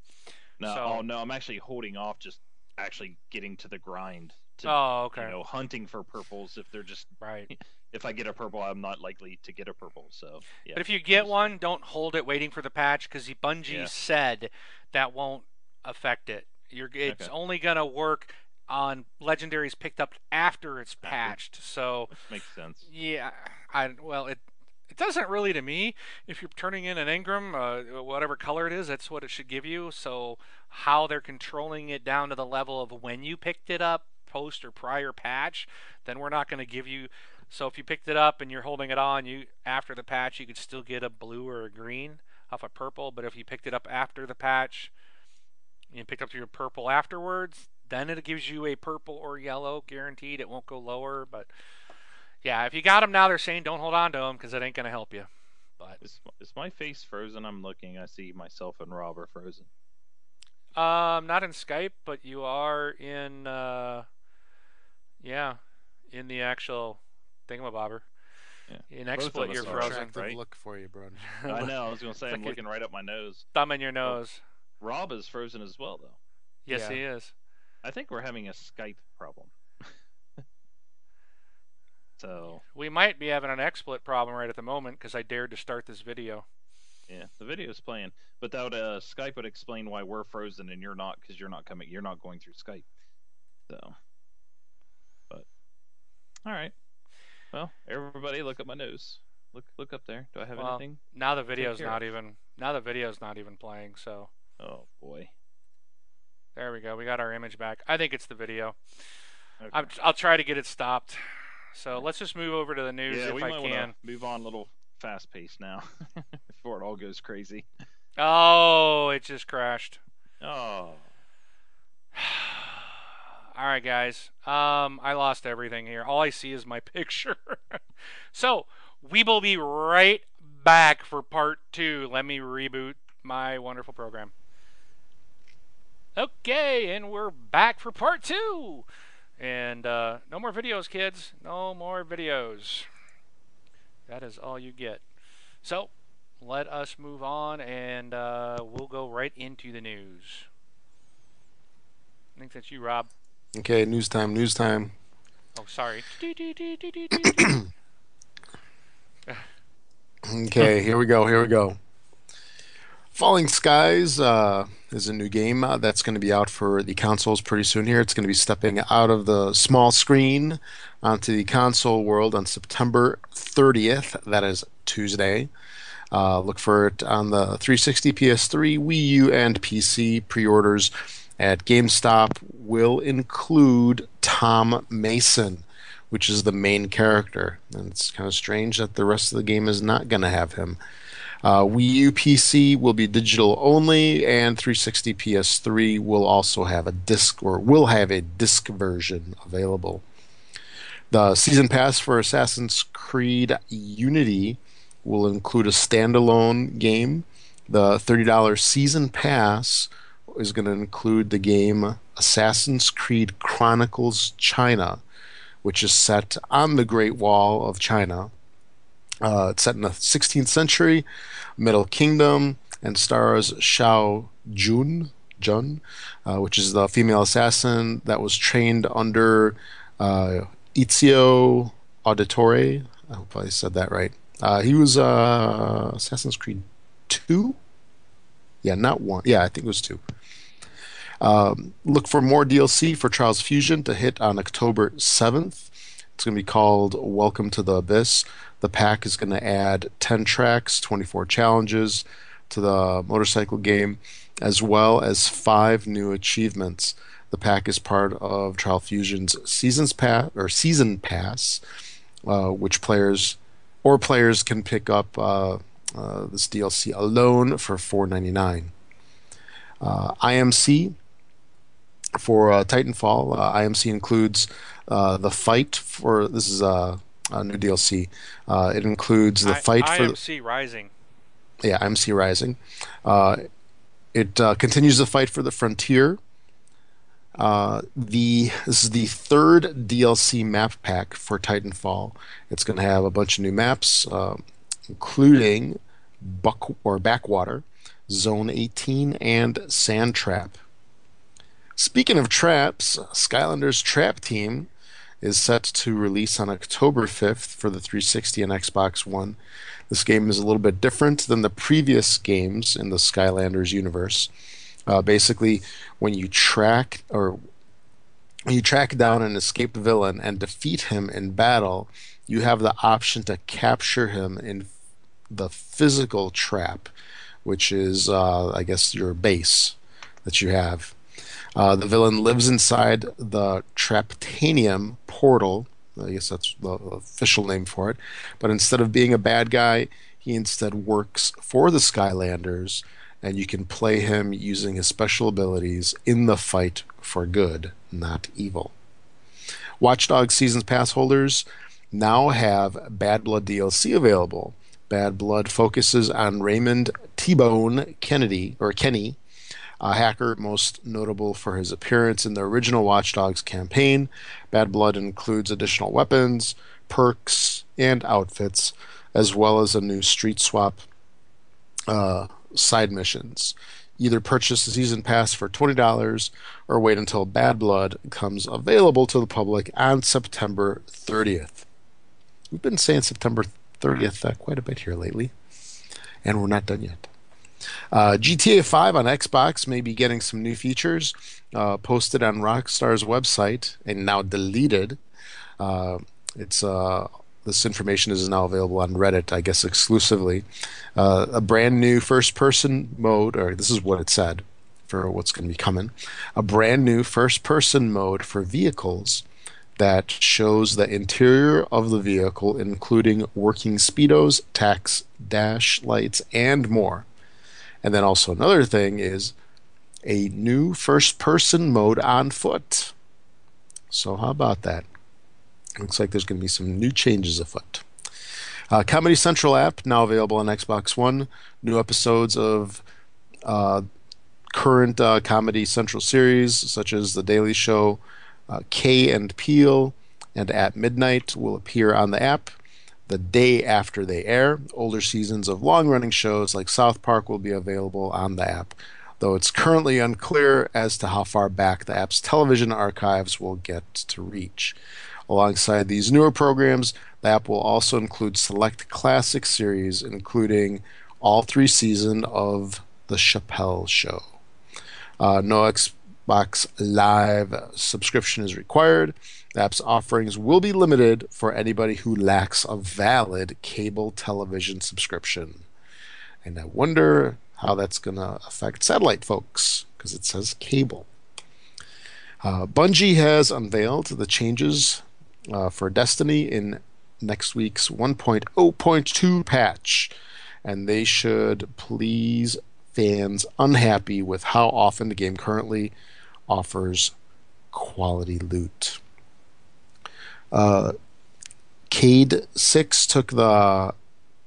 No, So- oh no, I'm actually holding off. Just actually getting to the grind. To, Oh, okay. You know, hunting for purples. If they're just Right. [laughs] if I get a purple, I'm not likely to get a purple. So yeah. But if you get one, don't hold it waiting for the patch because Bungie Yeah. said that won't affect it. You're it's Okay. only gonna work on legendaries picked up after it's patched. So makes sense. yeah, I well it it doesn't really to me. If you're turning in an engram, uh, whatever color it is, that's what it should give you. So how they're controlling it down to the level of when you picked it up, post or prior patch, then we're not going to give you. So if you picked it up and you're holding it on, you after the patch, you could still get a blue or a green off a purple. But if you picked it up after the patch, and you picked up your purple afterwards, then it gives you a purple or yellow guaranteed. It won't go lower, but yeah, if you got them now, they're saying don't hold on to them because it ain't gonna help you. But Is, is my face frozen? I'm looking. I see myself and Rob are frozen. um, not in Skype, but you are in uh, yeah, in the actual thingamabobber. Yeah. In Both of XSplit, us you're are. frozen. Attractive right? look for you, Brun. I [laughs] know. I was gonna say It's I'm like looking right up my nose. Thumb in your nose. Rob is frozen as well, though. Yes, Yeah. he is. I think we're having a Skype problem. [laughs] so We might be having an XSplit problem right at the moment because I dared to start this video. yeah, the video is playing, but that would, uh, Skype would explain why we're frozen and you're not because you're not coming. You're not going through Skype. So, but all right. Well, everybody, look at my nose. Look, look up there. Do I have Well, anything? Now the video's not even now the video's not even playing. So Oh boy. there we go. We got our image back. I think it's the video. Okay. I'm, I'll try to get it stopped. So let's just move over to the news yeah, if we I might can. move on a little fast paced now [laughs] before it all goes crazy. Oh, it just crashed. Oh, [sighs] [sighs] [sighs] All right, guys. Um, I lost everything here. All I see is my [laughs] picture. so we will be right back for part two. Let me reboot my wonderful program. Okay, and we're back for part two. And uh, no more videos, kids. No more videos. That is all you get. So let us move on, and uh, we'll go right into the news. I think that's you, Rob. Okay, news time, news time. Oh, sorry. [coughs] Okay, here we go. Here we go. Falling Skies uh, is a new game uh, that's going to be out for the consoles pretty soon. Here, it's going to be stepping out of the small screen onto the console world on September 30th. That is Tuesday. Uh, look for it on the 360, PS3, Wii U, and PC. Pre-orders at GameStop will include Tom Mason which is the main character. And it's kind of strange that the rest of the game is not going to have him. Uh, Wii U PC will be digital only, and 360 PS3 will also have a disc or will have a disc version available. The season pass for Assassin's Creed Unity will include a standalone game. The $30 season pass is going to include the game Assassin's Creed Chronicles China which is set on the Great Wall of China. Uh, it's set in the 16th century, Middle Kingdom, and stars Shao Jun, Jun, uh, which is the female assassin that was trained under uh, Ezio Auditore. I hope I said that right. Uh, he was uh, Assassin's Creed 2? Yeah, not 1. Yeah, I think it was 2. Um, look for more DLC for Trials Fusion to hit on October 7th. It's going to be called Welcome to the Abyss. The pack is going to add 10 tracks, 24 challenges to the motorcycle game, as well as five new achievements. The pack is part of Trial Fusion's Seasons Pass or Season Pass, uh, which players or players can pick up uh, uh, this DLC alone for $4.99. Uh, IMC for uh, Titanfall, uh, IMC includes uh, the fight for this is a, a new DLC. Uh, it includes the I- fight for the, IMC Rising. yeah IMC Rising. Uh, it uh, continues the fight for the frontier. Uh, the this is the third DLC map pack for Titanfall. It's going to have a bunch of new maps, uh, including Buck or Backwater, Zone 18, and Sand Trap. Speaking of traps, Skylanders Trap Team is set to release on October 5th for the 360 and Xbox One. This game is a little bit different than the previous games in the Skylanders universe. Uh, basically, when you track or you track down an escaped villain and defeat him in battle, you have the option to capture him in the physical trap, which is, uh, I guess, your base that you have. Uh, the villain lives inside the Traptanium portal. I guess that's the official name for it. But instead of being a bad guy, he instead works for the Skylanders, and you can play him using his special abilities in the fight for good, not evil. Watchdog Seasons Pass holders now have Bad Blood DLC available. Bad Blood focuses on Raymond T Bone Kennedy, or Kenny, a hacker most notable for his appearance in the original Watch Dogs campaign. Bad Blood includes additional weapons, perks, and outfits, as well as a new street swap uh, side missions. Either purchase the season pass for $20 or wait until Bad Blood comes available to the public on September 30th. We've been saying September 30th uh, quite a bit here lately, and we're not done yet. Uh, GTA 5 on Xbox may be getting some new features uh, posted on Rockstar's website and now deleted. Uh, it's uh, this information is now available on Reddit, I guess exclusively. Uh, a brand new first-person mode, or this is what it said for what's going to be coming. A brand new first-person mode for vehicles that shows the interior of the vehicle, including working speedos, tachs dash lights, and more. And then also another thing is a new first person mode on foot. So, how about that? Looks like there's going to be some new changes afoot. Uh, Comedy Central app now available on Xbox One. New episodes of uh, current uh, Comedy Central series, such as The Daily Show, uh, Key and Peele, and At Midnight, will appear on the app the day after they air. Older seasons of long running shows like South Park will be available on the app, though it's currently unclear as to how far back the app's television archives will get to reach. Alongside these newer programs, the app will also include select classic series, including all three seasons of The Chappelle Show. Uh, no Xbox Live subscription is required. App's offerings will be limited for anybody who lacks a valid cable television subscription. And I wonder how that's going to affect satellite folks because it says cable. Uh, Bungie has unveiled the changes uh, for Destiny in next week's 1.0.2 patch, and they should please fans unhappy with how often the game currently offers quality loot. Uh, Cayde Six took the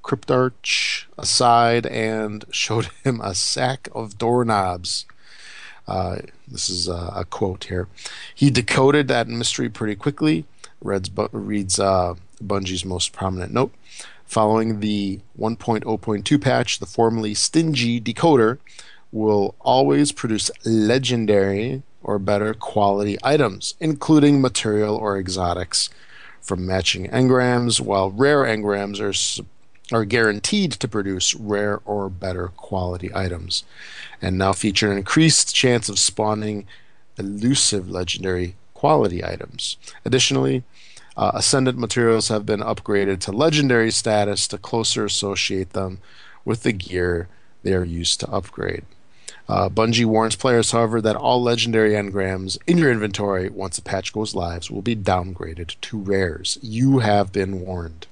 Cryptarch aside and [laughs] showed him a sack of doorknobs. Uh, this is a, a, quote here. He decoded that mystery pretty quickly. Reads, reads uh, Bungie's most prominent note. Following the 1.0.2 patch, the formerly stingy decoder will always produce legendary or better quality items, including material or exotics from matching engrams, while rare engrams are are guaranteed to produce rare or better quality items, and now feature an increased chance of spawning elusive legendary quality items. Additionally, uh, Ascendant materials have been upgraded to legendary status to closer associate them with the gear they are used to upgrade. Uh, Bungie warns players, however, that all legendary engrams in your inventory once the patch goes live will be downgraded to rares. You have been warned.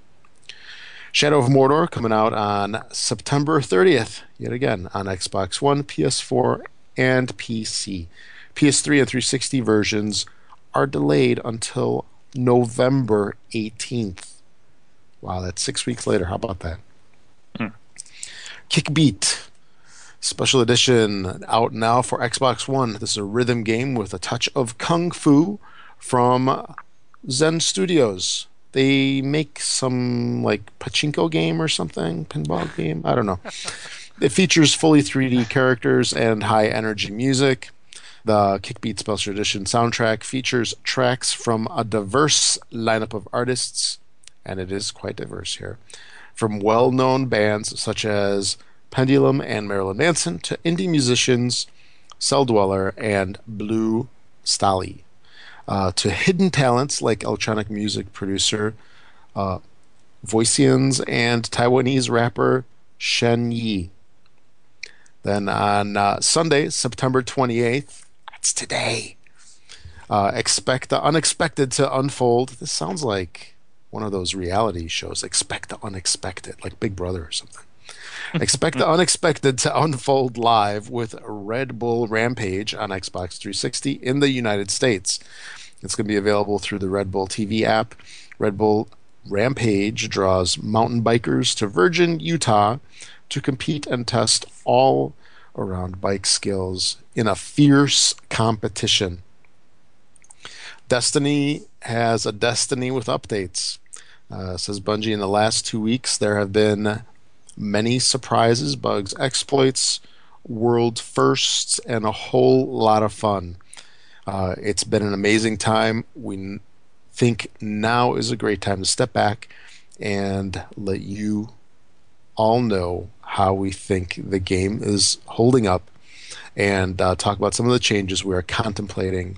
Shadow of Mordor coming out on September 30th, yet again on Xbox One, PS4, and PC. PS3 and 360 versions are delayed until November 18th. Wow, that's six weeks later. How about that? Hmm. Kickbeat Special edition out now for Xbox One. This is a rhythm game with a touch of kung fu from Zen Studios. They make some like pachinko game or something, pinball game. I don't know. it features fully 3D characters and high energy music. The Kickbeat Special Edition soundtrack features tracks from a diverse lineup of artists, and it is quite diverse here, from well known bands such as Pendulum and Marilyn Manson to indie musicians Celldweller and Blue Stahli uh, to hidden talents like electronic music producer uh, Voicians and Taiwanese rapper Shen Yi. Then on uh, Sunday, September 28th, that's today, uh, expect the unexpected to unfold. This sounds like one of those reality shows. Expect the unexpected, like Big Brother or something. Expect the unexpected to unfold live with Red Bull Rampage on Xbox 360 in the United States. It's going to be available through the Red Bull TV app. Red Bull Rampage draws mountain bikers to Virgin, Utah to compete and test all around bike skills in a fierce competition. Destiny has a destiny with updates. Uh, says Bungie in the last two weeks, there have been many surprises, bugs, exploits, world firsts, and a whole lot of fun. Uh, it's been an amazing time. We think now is a great time to step back and let you all know how we think the game is holding up and uh, talk about some of the changes we are contemplating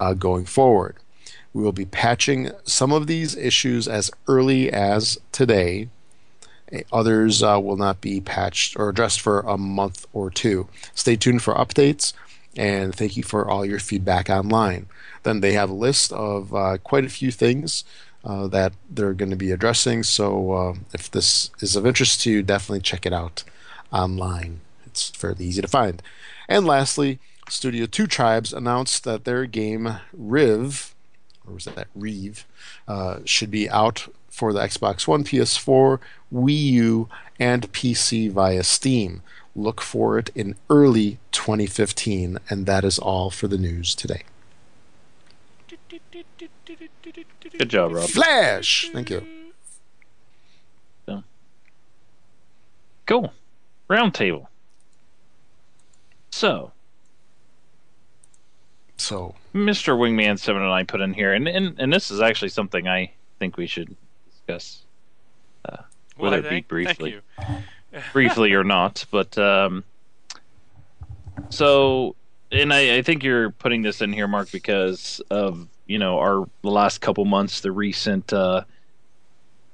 uh, going forward. We will be patching some of these issues as early as today. Others uh, will not be patched or addressed for a month or two. Stay tuned for updates and thank you for all your feedback online. Then they have a list of uh, quite a few things uh, that they're going to be addressing. So uh, if this is of interest to you, definitely check it out online. It's fairly easy to find. And lastly, Studio Two Tribes announced that their game Riv, or was that Reeve, uh, should be out for the Xbox One, PS4, Wii U, and PC via Steam. Look for it in early 2015, and that is all for the news today. Good job, Rob. Flash! Thank you. Cool. Roundtable. So, So, Mr. Wingman seven oh and I put in here, and, and and this is actually something I think we should discuss, uh, whether Well, it be thank- briefly, Thank [laughs] briefly or not. But um, so, and I, I think you're putting this in here, Mark, because of you know our the last couple months, the recent uh,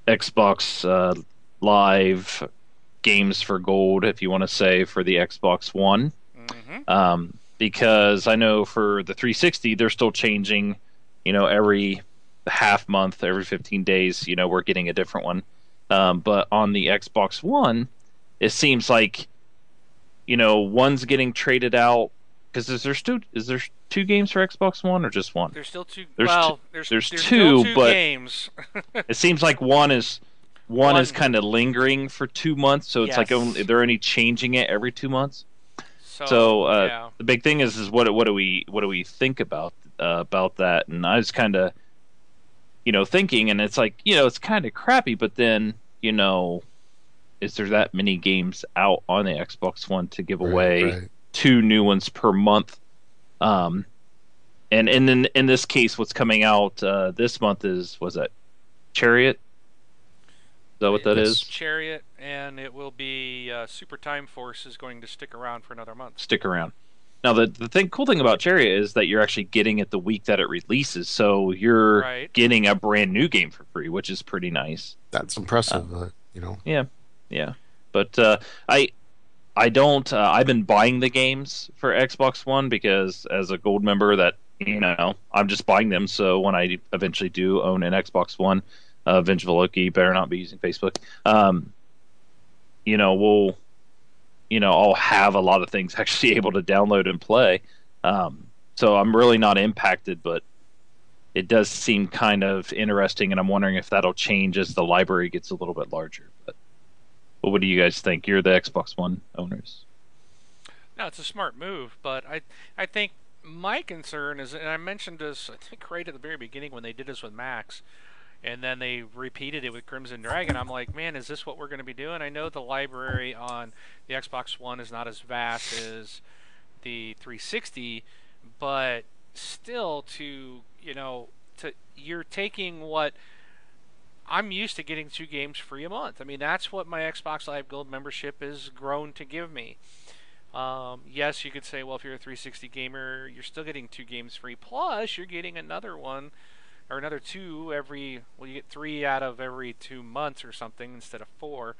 Xbox uh, Live games for gold, if you want to say, for the Xbox One hmm um, because I know for the 360 they're still changing. You know, every half month, every 15 days, you know, we're getting a different one. Um, but on the Xbox One, it seems like, you know, one's getting traded out because is there still is there two games for Xbox One or just one? There's still two. There's well, there's there's there's two, two but- games. It seems like one is one, is kind of lingering for two months, so it's like Yes. only, they're only changing it every two months. so, So, uh, yeah. the big thing is is what what do we what do we think about uh, about that? And I was kind of you know thinking, and it's like you know it's kind of crappy, but then you know is there that many games out on the Xbox One to give right, away right. two new ones per month? Um, and and in in this case, what's coming out uh, this month is was that Chariot? Is that what that Yes. is? Chariot, and it will be uh, Super Time Force is going to stick around for another month. stick around. Now the the thing cool thing about Cherry is that you're actually getting it the week that it releases, so you're Right. getting a brand new game for free, which is pretty nice. That's impressive, uh, you know. Yeah, yeah. but uh, I I don't. Uh, I've been buying the games for Xbox One because as a gold member, that you know I'm just buying them. So when I eventually do own an Xbox One, uh, Vince Veloki better not be using Facebook. Um, you know we'll you know I'll have a lot of things [laughs] actually able to download and play. Um, so I'm really not impacted, but it does seem kind of interesting, and I'm wondering if that'll change as the library gets a little bit larger. But but what do you guys think? You're the Xbox One owners. No, it's a smart move, but I I think my concern is, and I mentioned this I think right at the very beginning when they did this with Max, and then they repeated it with Crimson Dragon. I'm like, man, is this what we're going to be doing? I know the library on the Xbox One is not as vast as the 360, but still, to you know, to you're taking what I'm used to getting two games free a month. I mean, that's what my Xbox Live Gold membership has grown to give me. Um, yes, you could say, well, if you're a 360 gamer, you're still getting two games free. Plus, you're getting another one or another two every. Well, you get three out of every two months or something instead of four.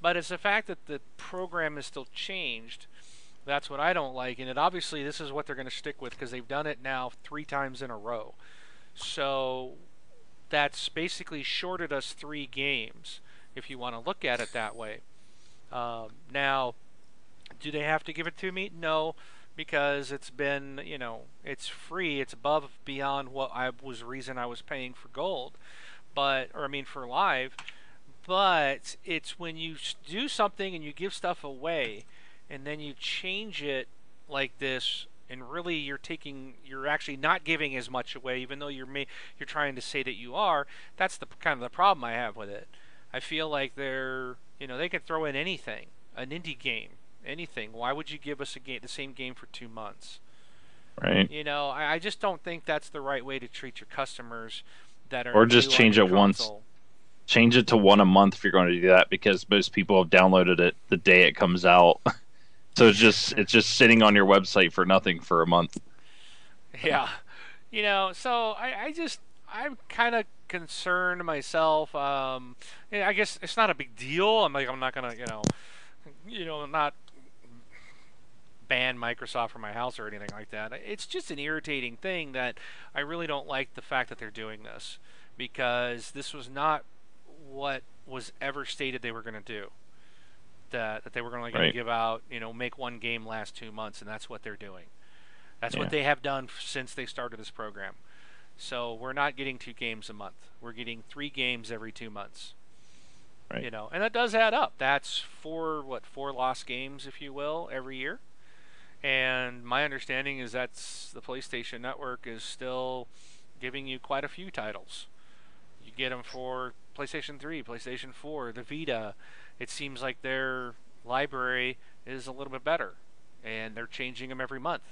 But it's the fact that the program is still changed. That's what I don't like, and it obviously this is what they're going to stick with because they've done it now three times in a row. So that's basically shorted us three games, if you want to look at it that way. Um, now, do they have to give it to me? No, because it's been, you know, it's free. It's above beyond what I was reason I was paying for gold, but or I mean for live. But it's when you do something and you give stuff away, and then you change it like this and really you're taking you're actually not giving as much away even though you're you're trying to say that you are that's the kind of the problem I have with it I feel like they're you know they could throw in anything an indie game anything. Why would you give us a game, the same game for two months? Right. You know, I, I just don't think that's the right way to treat your customers that are. Or just change it once. Change it to one a month if you're going to do that, because most people have downloaded it the day it comes out. [laughs] so it's just it's just sitting on your website for nothing for a month. [laughs] Yeah, you know, so I, I just I'm kind of concerned myself. Um, I guess it's not a big deal. I'm like I'm not gonna you know, you know, not ban Microsoft from my house or anything like that. It's just an irritating thing that I really don't like the fact that they're doing this because this was not what was ever stated they were going to do. That, that they were only going right. to give out, you know, make one game last two months, and that's what they're doing. That's yeah. what they have done since they started this program. So we're not getting two games a month. We're getting three games every two months. Right. You know, and that does add up. That's four what four lost games, if you will, every year. And my understanding is that the PlayStation Network is still giving you quite a few titles. You get them for PlayStation 3, PlayStation 4, the Vita. It seems like their library is a little bit better, and they're changing them every month.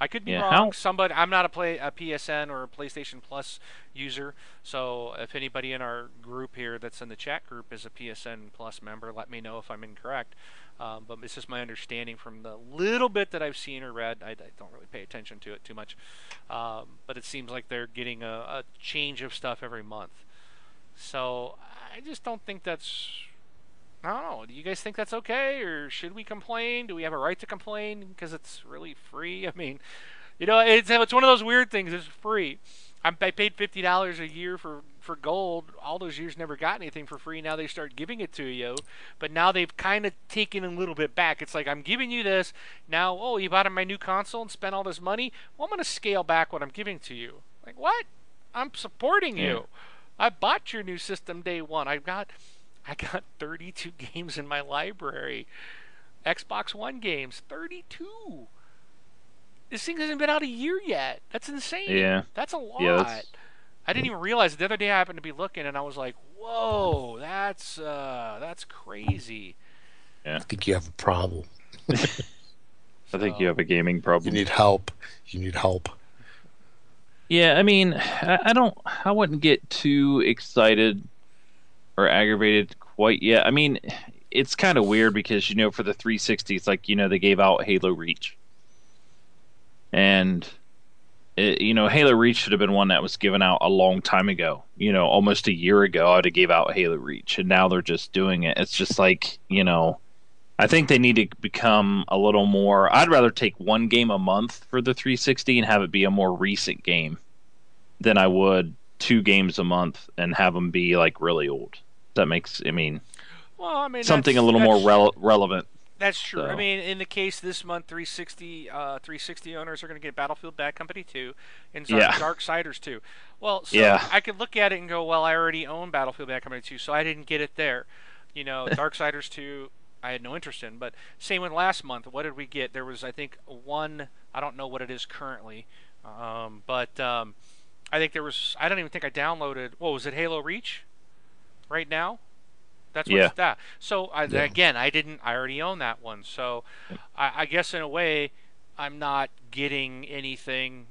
I could be yeah, wrong. How? Somebody, I'm not a play a PSN or a PlayStation Plus user, so if anybody in our group here that's in the chat group is a PSN Plus member, let me know if I'm incorrect. Um, but it's just my understanding from the little bit that I've seen or read. I, I don't really pay attention to it too much, um, but it seems like they're getting a, a change of stuff every month. So I just don't think that's I don't know. Do you guys think that's okay, or should we complain? Do we have a right to complain because it's really free? [laughs] I mean, you know, it's it's one of those weird things. It's free. I'm, I paid fifty dollars a year for for gold. All those years never got anything for free. Now they start giving it to you, but now they've kind of taken a little bit back. It's like I'm giving you this now. Oh, you bought my new console and spent all this money. Well, I'm going to scale back what I'm giving to you. Like what? I'm supporting yeah. you. I bought your new system day one. I've got I got [laughs] 32 games in my library. Xbox One games, 32 this thing hasn't been out a year yet. That's insane. Yeah. That's a lot. Yeah, that's... I didn't even realize it. the other day I happened to be looking and I was like, "Whoa, that's uh that's crazy." Yeah. I think you have a problem. [laughs] I think you have a gaming problem. You need help. You need help. Yeah, I mean, I, don't. I wouldn't get too excited or aggravated quite yet. I mean, it's kind of weird because you know, for the 360, it's like you know they gave out Halo Reach, and it, you know Halo Reach should have been one that was given out a long time ago. You know, almost a year ago, I'd have gave out Halo Reach, and now they're just doing it. It's just like you know, I think they need to become a little more. I'd rather take one game a month for the 360 and have it be a more recent game than I would two games a month and have them be like really old. That makes I mean, well, I mean something a little more rele- relevant. That's true. So. I mean, in the case this month, 360 uh, 360 owners are going to get Battlefield Bad Company 2 and Dark, yeah. Darksiders 2. Well, so yeah. I could look at it and go, well, I already own Battlefield Bad Company 2, so I didn't get it there. You know, [laughs] Darksiders 2, I had no interest in. But same with last month. What did we get? There was I think one. I don't know what it is currently, um, but um, I think there was. I don't even think I downloaded. What was it? Halo Reach. Right now. That's what's Yeah. that. So I, Yeah. again, I didn't. I already own that one. So I, I guess in a way, I'm not getting anything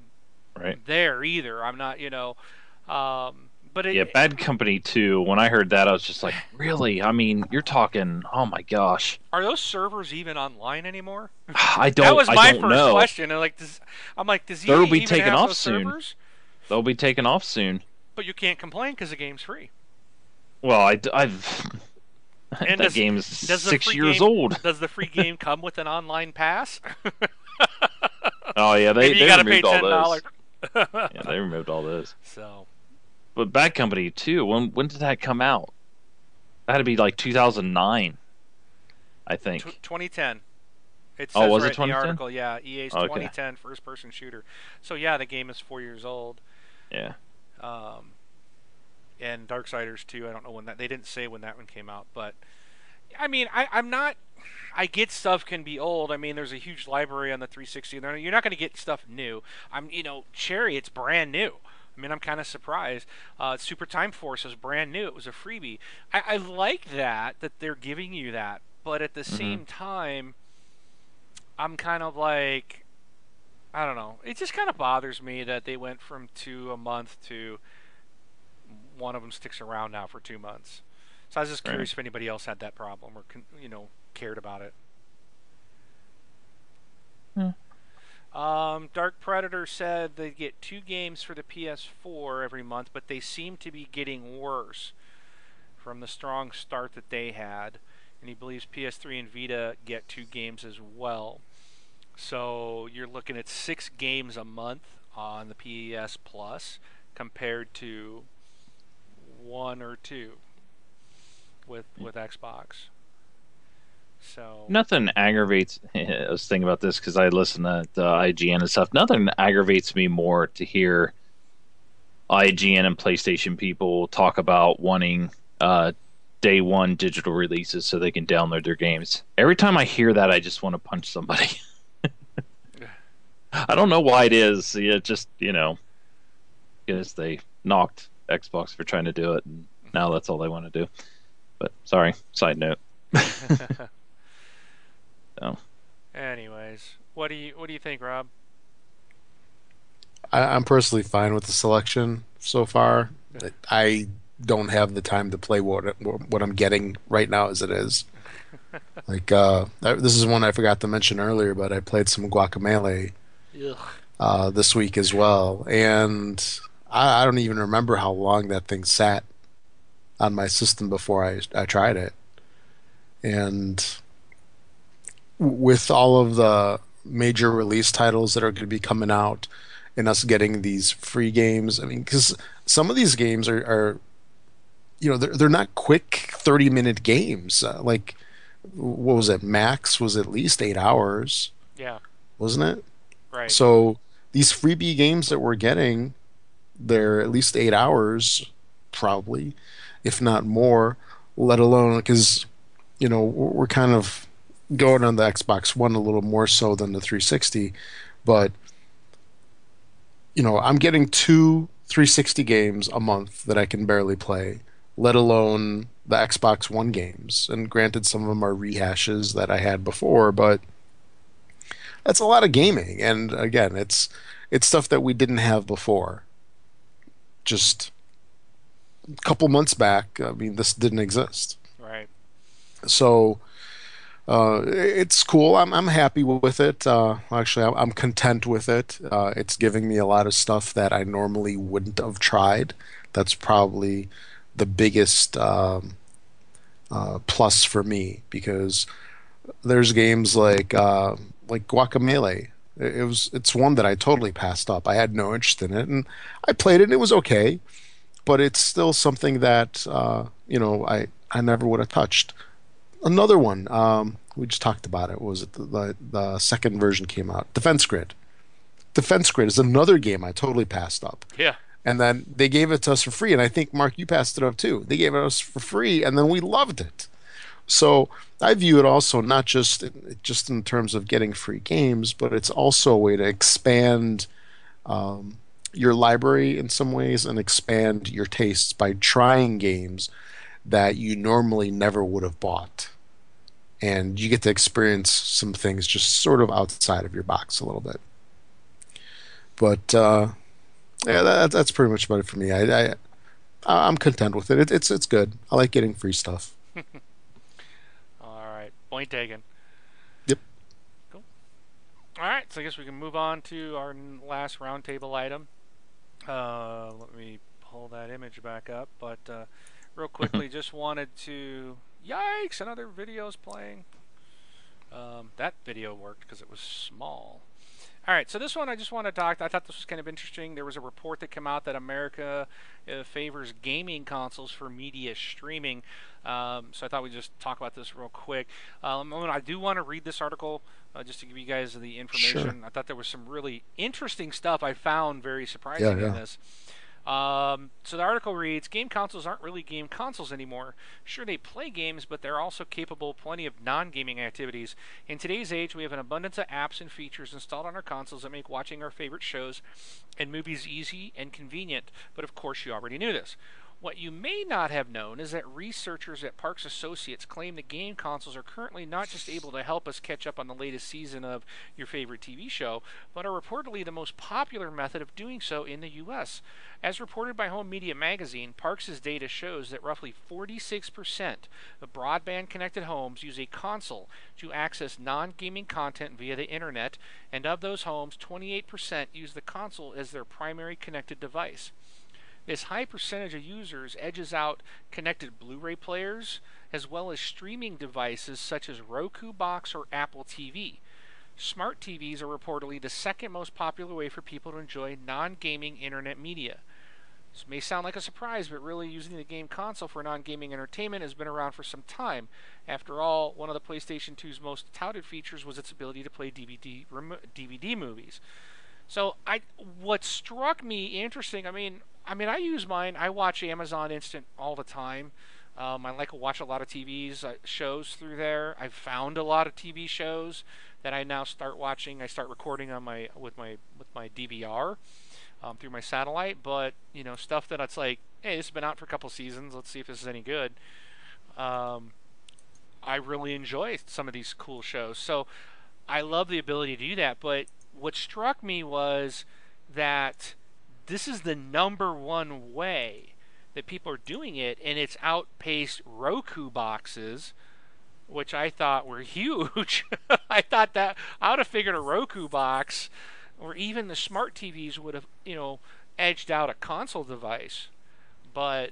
Right. there either. I'm not. You know. Um, but it, Yeah, Bad Company too. when I heard that, I was just like, really? I mean, you're talking, oh my gosh. are those servers even online anymore? I don't, that was my first know. question. And like, does, I'm like, does he They'll be even taken have off those soon. servers? They'll be taken off soon. But you can't complain because the game's free. Well, I, have And that does- game's does the six years game- old. Does the free game come with an online pass? [laughs] Oh, yeah, they, Maybe you they gotta pay removed all those. [laughs] Yeah, they removed all those. So But Bad Company 2. when when did that come out? That had to be like 2009, I think. tw 2010. It Oh, says was it right in the article, yeah, EA's Okay. 2010 first-person shooter. So yeah, the game is four years old. Yeah. Um, and Darksiders 2, I don't know when that. They didn't say when that one came out, but I mean, I, I'm not. I get stuff can be old. I mean, there's a huge library on the 360. and You're not going to get stuff new. I'm, you know, Cherry, it's brand new. I mean, I'm kind of surprised. Uh, Super Time Force is brand new. It was a freebie. I, I like that that they're giving you that, but at the Mhm. same time, I'm kind of like, I don't know. It just kind of bothers me that they went from two a month to one of them sticks around now for two months. So I was just Right. curious if anybody else had that problem or you know cared about it. Um, Dark Predator said they get two games for the PS4 every month, but they seem to be getting worse from the strong start that they had. And he believes PS3 and Vita get two games as well. So you're looking at six games a month on the PS Plus compared to one or two with with Xbox. So Nothing aggravates. [laughs] I was thinking about this because I listen to IGN and stuff. Nothing aggravates me more to hear IGN and PlayStation people talk about wanting uh, day one digital releases so they can download their games. Every time I hear that, I just want to punch somebody. [laughs] I don't know why it is. Yeah, just you know, because they knocked Xbox for trying to do it, and now that's all they want to do. But sorry, side note. [laughs] So. Anyways, what do you what do you think, Rob? I, I'm personally fine with the selection so far. I don't have the time to play what what I'm getting right now as it is. [laughs] Like uh, this is one I forgot to mention earlier, but I played some Guacamelee Ugh. Uh, this week as well, and I, I don't even remember how long that thing sat on my system before I I tried it, and with all of the major release titles that are going to be coming out, and us getting these free games, I mean, because some of these games are, are you know, they're they're not quick thirty minute games. Uh, like, what was it? Max was at least eight hours, Yeah, wasn't it? Right. So these freebie games that we're getting, they're at least eight hours, probably, if not more. Let alone because, you know, we're we're kind of going on the Xbox One a little more so than the 360, but you know, I'm getting two 360 games a month that I can barely play, let alone the Xbox One games. And granted, some of them are rehashes that I had before, but that's a lot of gaming. And again, it's it's stuff that we didn't have before. Just a couple months back, I mean, this didn't exist. right. So uh, it's cool. I'm I'm happy with it. Uh, actually, I'm, I'm content with it. Uh, it's giving me a lot of stuff that I normally wouldn't have tried. That's probably the biggest um, uh, plus for me because there's games like uh, like Guacamelee. It it was it's one that I totally passed up. I had no interest in it, and I played it. and It was okay, but it's still something that uh, you know I I never would have touched another one. Um, we just talked about it. Was it the, the the second version came out? Defense Grid. Defense Grid is another game I totally passed up. Yeah. And then they gave it to us for free, and I think Mark, you passed it up too. They gave it us for free, and then we loved it. So I view it also not just just in terms of getting free games, but it's also a way to expand um, your library in some ways and expand your tastes by trying games that you normally never would have bought. And you get to experience some things just sort of outside of your box a little bit. But uh, yeah, that, that's pretty much about it for me. I, I I'm content with it. it. It's it's good. I like getting free stuff. [laughs] Point taken. Yep. Cool. All right, so I guess we can move on to our last roundtable item. Uh, let me pull that image back up, but uh, real [laughs] quickly, just wanted to. Yikes! Another video's playing. Um, that video worked because it was small. All right, so this one I just want to talk. I thought this was kind of interesting. There was a report that came out that America uh, favors gaming consoles for media streaming. Um, so I thought we'd just talk about this real quick. Um, I do want to read this article uh, just to give you guys the information. Sure. I thought there was some really interesting stuff I found very surprising Yeah, in this. Um, so the article reads Game consoles aren't really game consoles anymore. Sure, they play games, but they're also capable of plenty of non gaming activities. In today's age, we have an abundance of apps and features installed on our consoles that make watching our favorite shows and movies easy and convenient. But of course, you already knew this. What you may not have known is that researchers at Parks Associates claim the game consoles are currently not just able to help us catch up on the latest season of your favorite TV show, but are reportedly the most popular method of doing so in the U.S. As reported by Home Media Magazine, Parks' data shows that roughly 46% of broadband connected homes use a console to access non gaming content via the internet, and of those homes, 28% use the console as their primary connected device. This high percentage of users edges out connected Blu ray players as well as streaming devices such as Roku Box or Apple TV. Smart TVs are reportedly the second most popular way for people to enjoy non gaming internet media. This may sound like a surprise, but really using the game console for non gaming entertainment has been around for some time. After all, one of the PlayStation 2's most touted features was its ability to play DVD, DVD movies. So I, what struck me interesting, I mean, I mean, I use mine. I watch Amazon Instant all the time. Um, I like to watch a lot of TVs uh, shows through there. I've found a lot of TV shows that I now start watching. I start recording on my with my with my DVR um, through my satellite. But you know, stuff that it's like, hey, this has been out for a couple seasons. Let's see if this is any good. Um, I really enjoy some of these cool shows. So I love the ability to do that. But what struck me was that this is the number one way that people are doing it, and it's outpaced Roku boxes, which I thought were [laughs] huge. I thought that I would have figured a Roku box, or even the smart TVs would have, you know, edged out a console device. But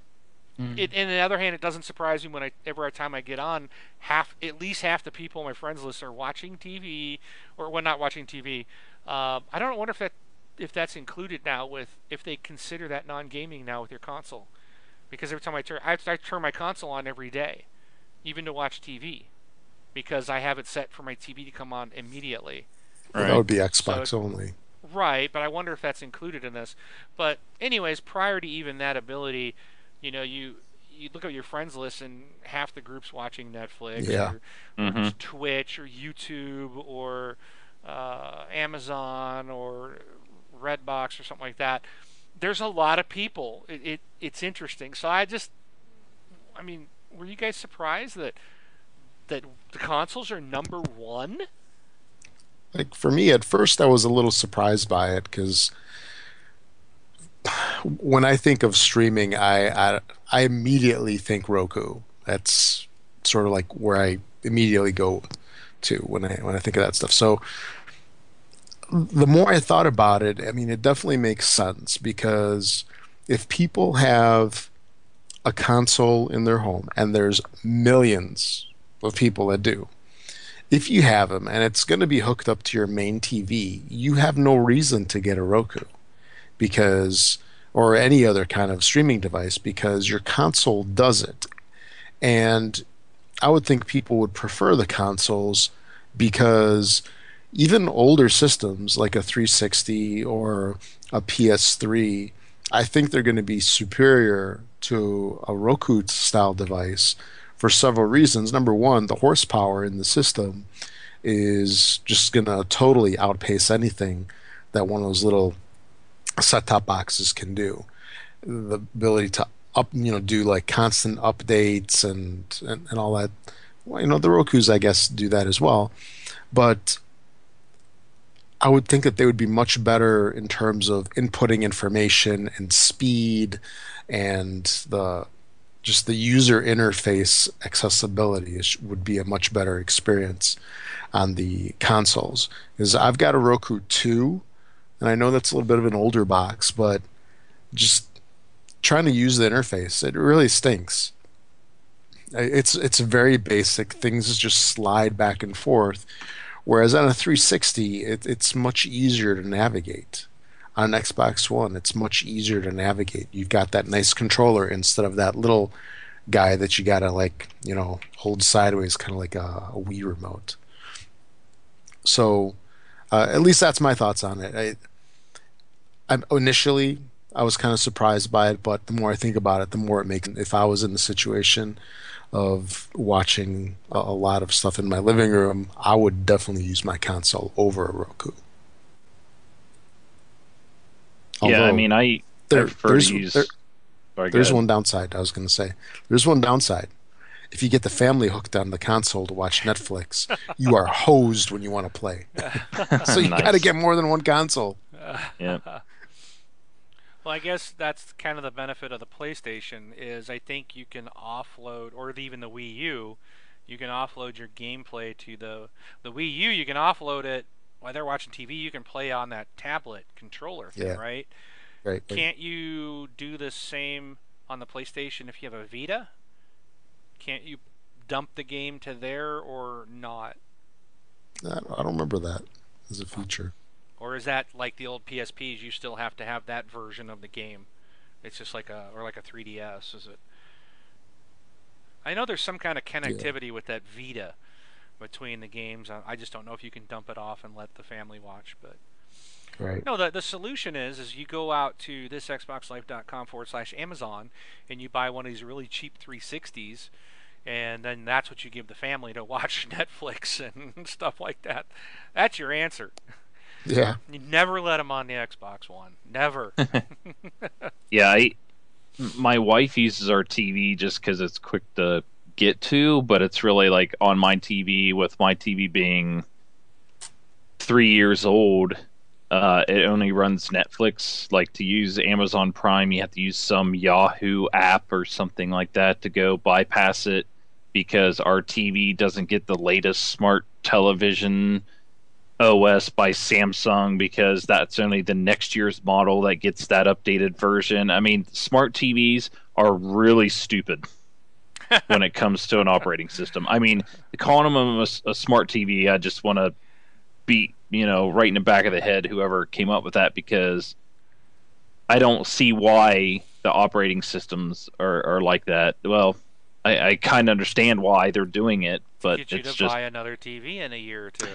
Mm. it, and on the other hand, it doesn't surprise me when I every time I get on, half at least half the people on my friends list are watching TV, or well, not watching TV. Um, I don't wonder if that if that's included now with if they consider that non-gaming now with your console, because every time I turn I, I turn my console on every day, even to watch TV, because I have it set for my TV to come on immediately. That would be Xbox So- only. Right, but I wonder if that's included in this. But anyways, prior to even that ability, you know, you you look at your friends list and half the groups watching Netflix Yeah. or, or Mhm. Twitch or YouTube or uh, Amazon or Redbox or something like that. There's a lot of people. It, it it's interesting. So I just, I mean, were you guys surprised that that the consoles are number one? Like for me, at first, I was a little surprised by it because when I think of streaming, I, I I immediately think Roku. That's sort of like where I immediately go to when I when I think of that stuff. So the more I thought about it, I mean, it definitely makes sense because if people have a console in their home, and there's millions of people that do, if you have them and it's going to be hooked up to your main TV, you have no reason to get a Roku because or any other kind of streaming device because your console does it. And I would think people would prefer the consoles because even older systems like a 360 or a PS3, I think they're going to be superior to a Roku style device for several reasons. Number one, the horsepower in the system is just going to totally outpace anything that one of those little set-top boxes can do. The ability to up, you know, do like constant updates and and, and all that. Well, you know, the Roku's I guess do that as well, but I would think that they would be much better in terms of inputting information and speed and the just the user interface accessibility would be a much better experience on the consoles. Because I've got a Roku 2, and I know that's a little bit of an older box, but just trying to use the interface, it really stinks. It's it's very basic. Things just slide back and forth. Whereas on a 360, it, it's much easier to navigate. On an Xbox One, it's much easier to navigate. You've got that nice controller instead of that little guy that you gotta like you know hold sideways, kind of like a, a Wii remote. So, uh, at least that's my thoughts on it. I, I initially I was kind of surprised by it, but the more I think about it, the more it makes. If I was in the situation of watching a, a lot of stuff in my living room, I would definitely use my console over a Roku. Although, yeah, I mean, I, there, I there's, use... there, there's one downside. I was going to say there's one downside. If you get the family hooked on the console to watch Netflix, you are hosed when you want to play. [laughs] so you nice. got to get more than one console. Yeah. Well, I guess that's kind of the benefit of the PlayStation is I think you can offload, or even the Wii U, you can offload your gameplay to the the Wii U. You can offload it while they're watching TV. You can play on that tablet controller thing, yeah. right? Right. Can't you do the same on the PlayStation if you have a Vita? Can't you dump the game to there or not? I don't remember that as a feature. Or is that like the old PSPs? You still have to have that version of the game. It's just like a or like a 3DS. Is it? I know there's some kind of connectivity yeah. with that Vita between the games. I just don't know if you can dump it off and let the family watch, but. Right. No, the, the solution is is you go out to thisxboxlife.com forward slash Amazon and you buy one of these really cheap 360s, and then that's what you give the family to watch [laughs] Netflix and [laughs] stuff like that. That's your answer. [laughs] Yeah. You never let them on the Xbox One. Never. [laughs] [laughs] yeah, I, my wife uses our TV just because it's quick to get to, but it's really like on my TV with my TV being three years old uh, it only runs Netflix. Like to use Amazon Prime, you have to use some Yahoo app or something like that to go bypass it because our TV doesn't get the latest smart television OS by Samsung because that's only the next year's model that gets that updated version. I mean, smart TVs are really stupid [laughs] when it comes to an operating system. I mean, calling them a, a smart TV, I just want to beat you know right in the back of the head whoever came up with that because I don't see why the operating systems are, are like that. Well, I, I kind of understand why they're doing it, but Get you it's to just buy another TV in a year or two.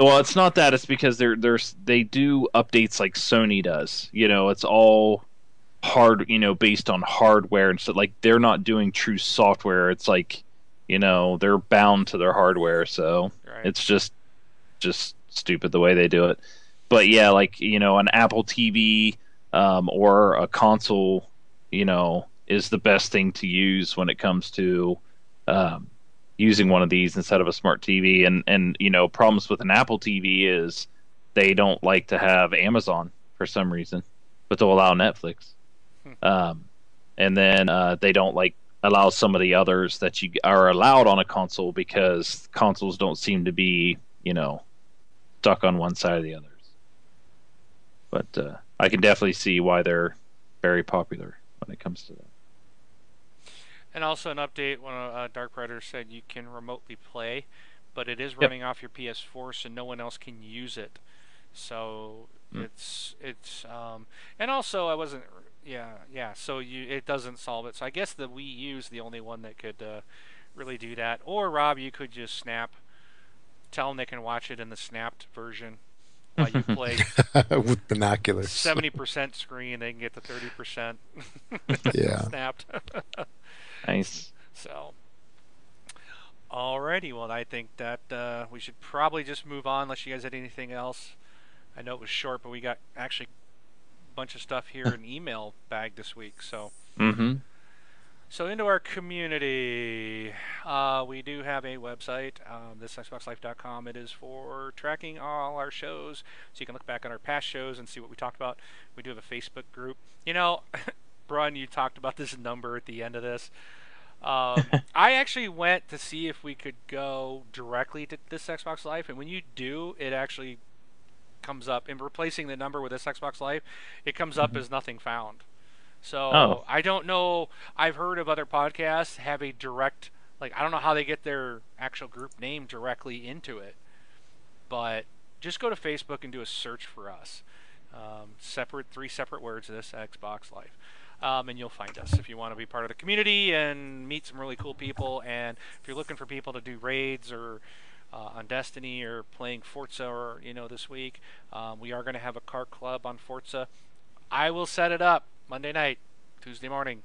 Well, it's not that. It's because they're there's they do updates like Sony does. You know, it's all hard. You know, based on hardware and so like they're not doing true software. It's like you know they're bound to their hardware. So right. it's just just stupid the way they do it. But yeah, like you know, an Apple TV um, or a console, you know, is the best thing to use when it comes to um, using one of these instead of a smart TV. And and you know, problems with an Apple TV is they don't like to have Amazon for some reason, but they'll allow Netflix. Hmm. Um, and then uh, they don't like allow some of the others that you are allowed on a console because consoles don't seem to be, you know, stuck on one side or the others. But uh, I can definitely see why they're very popular when it comes to that. And also an update: when uh, Dark Predator said you can remotely play, but it is running yep. off your PS4, so no one else can use it. So mm. it's it's um, and also I wasn't yeah yeah so you it doesn't solve it. So I guess the Wii U is the only one that could uh, really do that. Or Rob, you could just snap tell them they can watch it in the snapped version while you play [laughs] with binoculars. Seventy percent screen, they can get the thirty percent. [laughs] yeah. [laughs] snapped. Nice. So, Alrighty, well, I think that uh, we should probably just move on unless you guys had anything else. I know it was short, but we got actually a bunch of stuff here in email bag this week. So, Mm-hmm. so into our community, uh, we do have a website, um, thisxboxlife.com. It is for tracking all our shows, so you can look back on our past shows and see what we talked about. We do have a Facebook group. You know, [laughs] Brun, you talked about this number at the end of this. Um, [laughs] I actually went to see if we could go directly to this Xbox Life, and when you do, it actually comes up in replacing the number with this Xbox Life. It comes up Mhm. as nothing found. So Oh. I don't know. I've heard of other podcasts have a direct, like I don't know how they get their actual group name directly into it, but just go to Facebook and do a search for us. Um, separate three separate words. This Xbox Life um, and you'll find us if you want to be part of the community and meet some really cool people. And if you're looking for people to do raids or uh, on Destiny or playing Forza or you know this week, um, we are going to have a car club on Forza. I will set it up Monday night, Tuesday morning,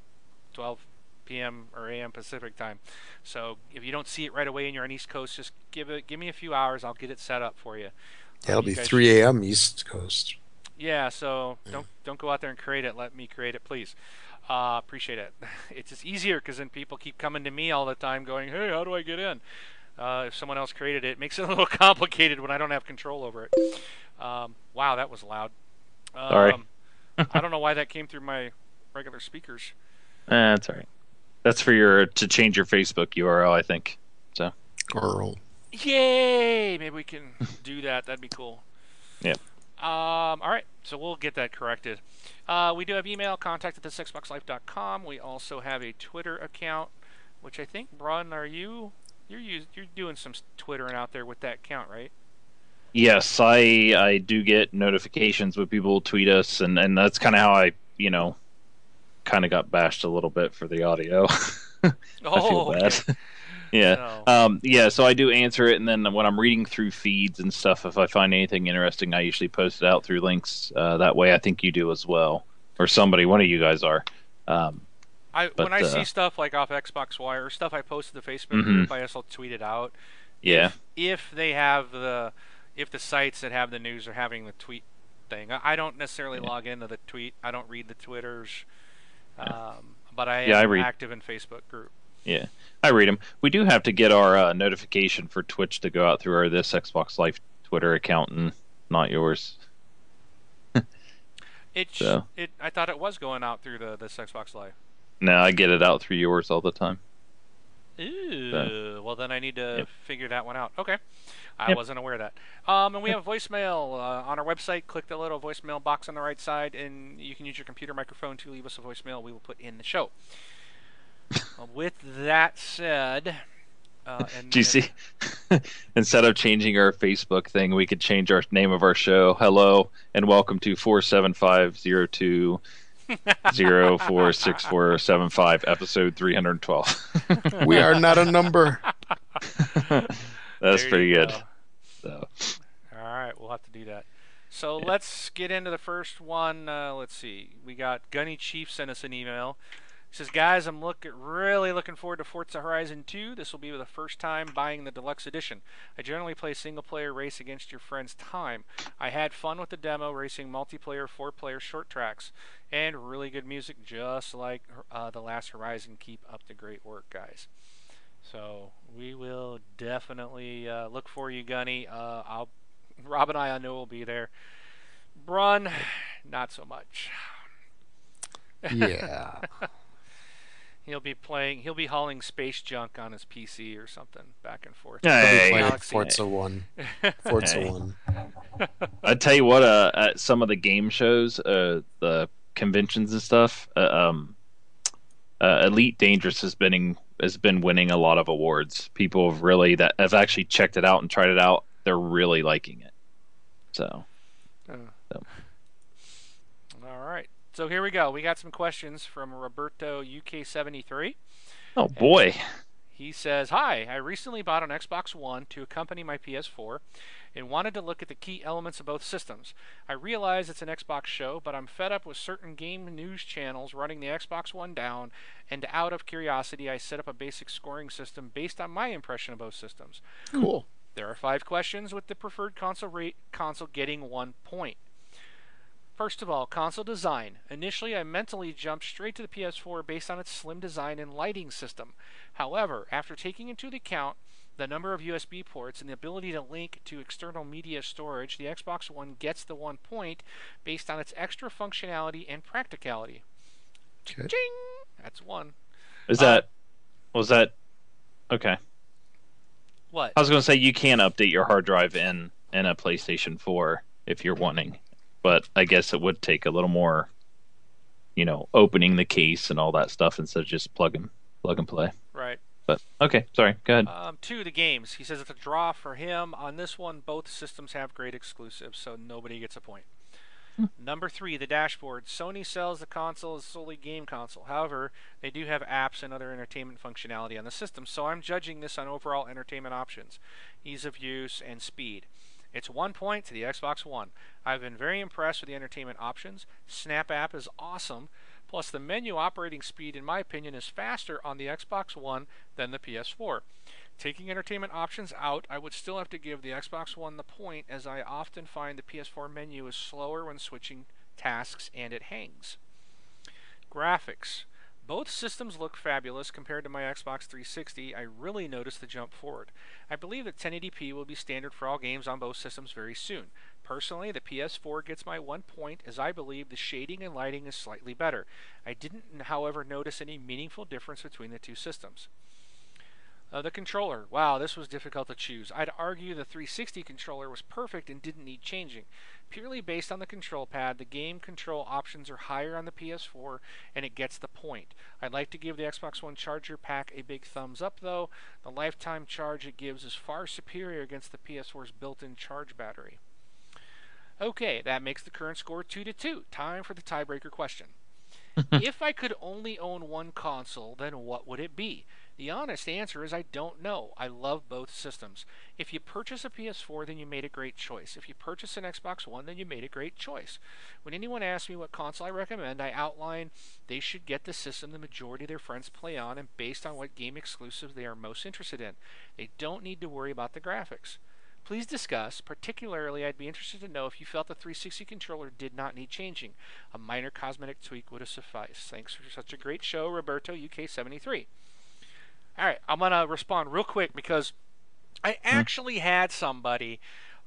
12 p.m. or a.m. Pacific time. So if you don't see it right away and you're on East Coast, just give it give me a few hours. I'll get it set up for you. You be 3 a.m. East Coast. Yeah, so Yeah. don't don't go out there and create it. Let me create it, please. Uh, appreciate it. [laughs] It's just easier because then people keep coming to me all the time, going, "Hey, how do I get in?" Uh, if someone else created it, it makes it [laughs] a little complicated when I don't have control over it. Um, wow, that was loud. Um, Sorry. [laughs] I don't know why that came through my regular speakers. That's all right. That's for your to change your Facebook URL, I think. Earl. Yay! Maybe we can do that. That'd be cool. Yep. Um, all right, so we'll get that corrected. Uh, we do have email, contact at the thisxboxlife.com. We also have a Twitter account, which I think, Braun, are you you're us- you're doing some twittering out there with that account, right? Yes, I I do get notifications when people tweet us, and and that's kind of how I you know kind of got bashed a little bit for the audio. [laughs] I feel okay. [laughs] yeah. So- Um, yeah, so I do answer it, and then when I'm reading through feeds and stuff, if I find anything interesting, I usually post it out through links. Uh, that way, I think you do as well, or somebody, one of you guys are. Um, I when I uh, see stuff like off Xbox Wire or stuff I post to the Facebook Mhm. group, I also tweet it out. yeah, if they have the if the sites that have the news are having the tweet thing I I don't necessarily Yeah. log into the tweet I don't read the twitters Yeah. um, but I am Yeah, I read. active in Facebook group yeah, I read them. We do have to get our uh, notification for Twitch to go out through our this Xbox Life Twitter account, and not yours. [laughs] it So. it I thought it was going out through the this Xbox Life No, I get it out through yours all the time. Ooh, well then I need to Yep. figure that one out okay I Yep. wasn't aware of that um, and we have voicemail uh, on our website click the little voicemail box on the right side and you can use your computer microphone to leave us a voicemail we will put in the show with that said, uh, [laughs] and, Do you see? [laughs] Instead of changing our Facebook thing, we could change our name of our show. Hello and welcome to four seven five zero two zero four six four seven five, episode three hundred twelve. [laughs] We are not a number. That's There pretty good. go. So, All right, we'll have to do that. So let's get into the first one. Uh, let's see. We got Gunny Chief sent us an email. He says, "Guys, I'm look really looking forward to Forza Horizon 2. This will be the first time buying the deluxe edition. I generally play single-player race against your friend's time. I had fun with the demo, racing multiplayer four-player short tracks, and really good music, just like uh, the last Horizon. Keep up the great work, guys." So we will definitely uh, look for you, Gunny. Uh, I'll, Rob and I, I know will be there. Brun, [sighs] not so much. Yeah. [laughs] He'll be playing. He'll be hauling space junk on his PC or something back and forth. I'll be Hey. playing Forza 1. [laughs] Forza Hey. 1. I tell you what, uh, at some of the game shows, uh, the conventions and stuff, uh, um, uh, Elite Dangerous has been has been winning a lot of awards. People have really that have actually checked it out and tried it out. They're really liking it. So All right. So here we go. We got some questions from Roberto UK73. Oh boy. He says, Hi, I recently bought an Xbox One to accompany my PS4 and wanted to look at the key elements of both systems. I realize it's an Xbox show, but I'm fed up with certain game news channels running the Xbox One down, and out of curiosity, I set up a basic scoring system based on my impression of both systems. Cool. There are five questions with the preferred console rate console getting one point. First of all, console design. Initially, I mentally jumped straight to the PS4 based on its slim design and lighting system. However, after taking into account the number of USB ports and the ability to link to external media storage, the Xbox One gets the one point based on its extra functionality and practicality. Okay. Ching! That's one. Is Uh, that was that okay? What? I was going to say you can update your hard drive in in a PlayStation 4 if you're wanting, but I guess it would take a little more, you know, opening the case and all that stuff instead of just plug and plug and play. Right. But okay, sorry, go ahead. Um, two, the games. He says it's a draw for him. On this one, both systems have great exclusives, so nobody gets a point. Number three, the dashboard. Sony sells the console as solely game console. However, they do have apps and other entertainment functionality on the system, so I'm judging this on overall entertainment options, ease of use, and speed. It's one point to the Xbox One. I've been very impressed with the entertainment options. Snap app is awesome. Plus, the menu operating speed, in my opinion, is faster on the Xbox One than the PS4. Taking entertainment options out, I would still have to give the Xbox One the point, as I often find the PS4 menu is slower when switching tasks and it hangs. Graphics. Both systems look fabulous compared to my Xbox 360. I really noticed the jump forward. I believe that 1080p will be standard for all games on both systems very soon. Personally, the PS4 gets my one point as I believe the shading and lighting is slightly better. I didn't, however, notice any meaningful difference between the two systems. Uh, the controller. Wow, this was difficult to choose. I'd argue the 360 controller was perfect and didn't need changing. Purely based on the control pad, the game control options are higher on the PS4 and it gets the point. I'd like to give the Xbox One charger pack a big thumbs up though. The lifetime charge it gives is far superior against the PS4's built-in charge battery. Okay, that makes the current score 2 to 2. Time for the tiebreaker question. [laughs] if I could only own one console, then what would it be? The honest answer is I don't know. I love both systems. If you purchase a PS4, then you made a great choice. If you purchase an Xbox One, then you made a great choice. When anyone asks me what console I recommend, I outline they should get the system the majority of their friends play on and based on what game exclusives they are most interested in. They don't need to worry about the graphics. Please discuss. Particularly, I'd be interested to know if you felt the 360 controller did not need changing. A minor cosmetic tweak would have sufficed. Thanks for such a great show, Roberto UK73. All right, I'm gonna respond real quick because I actually had somebody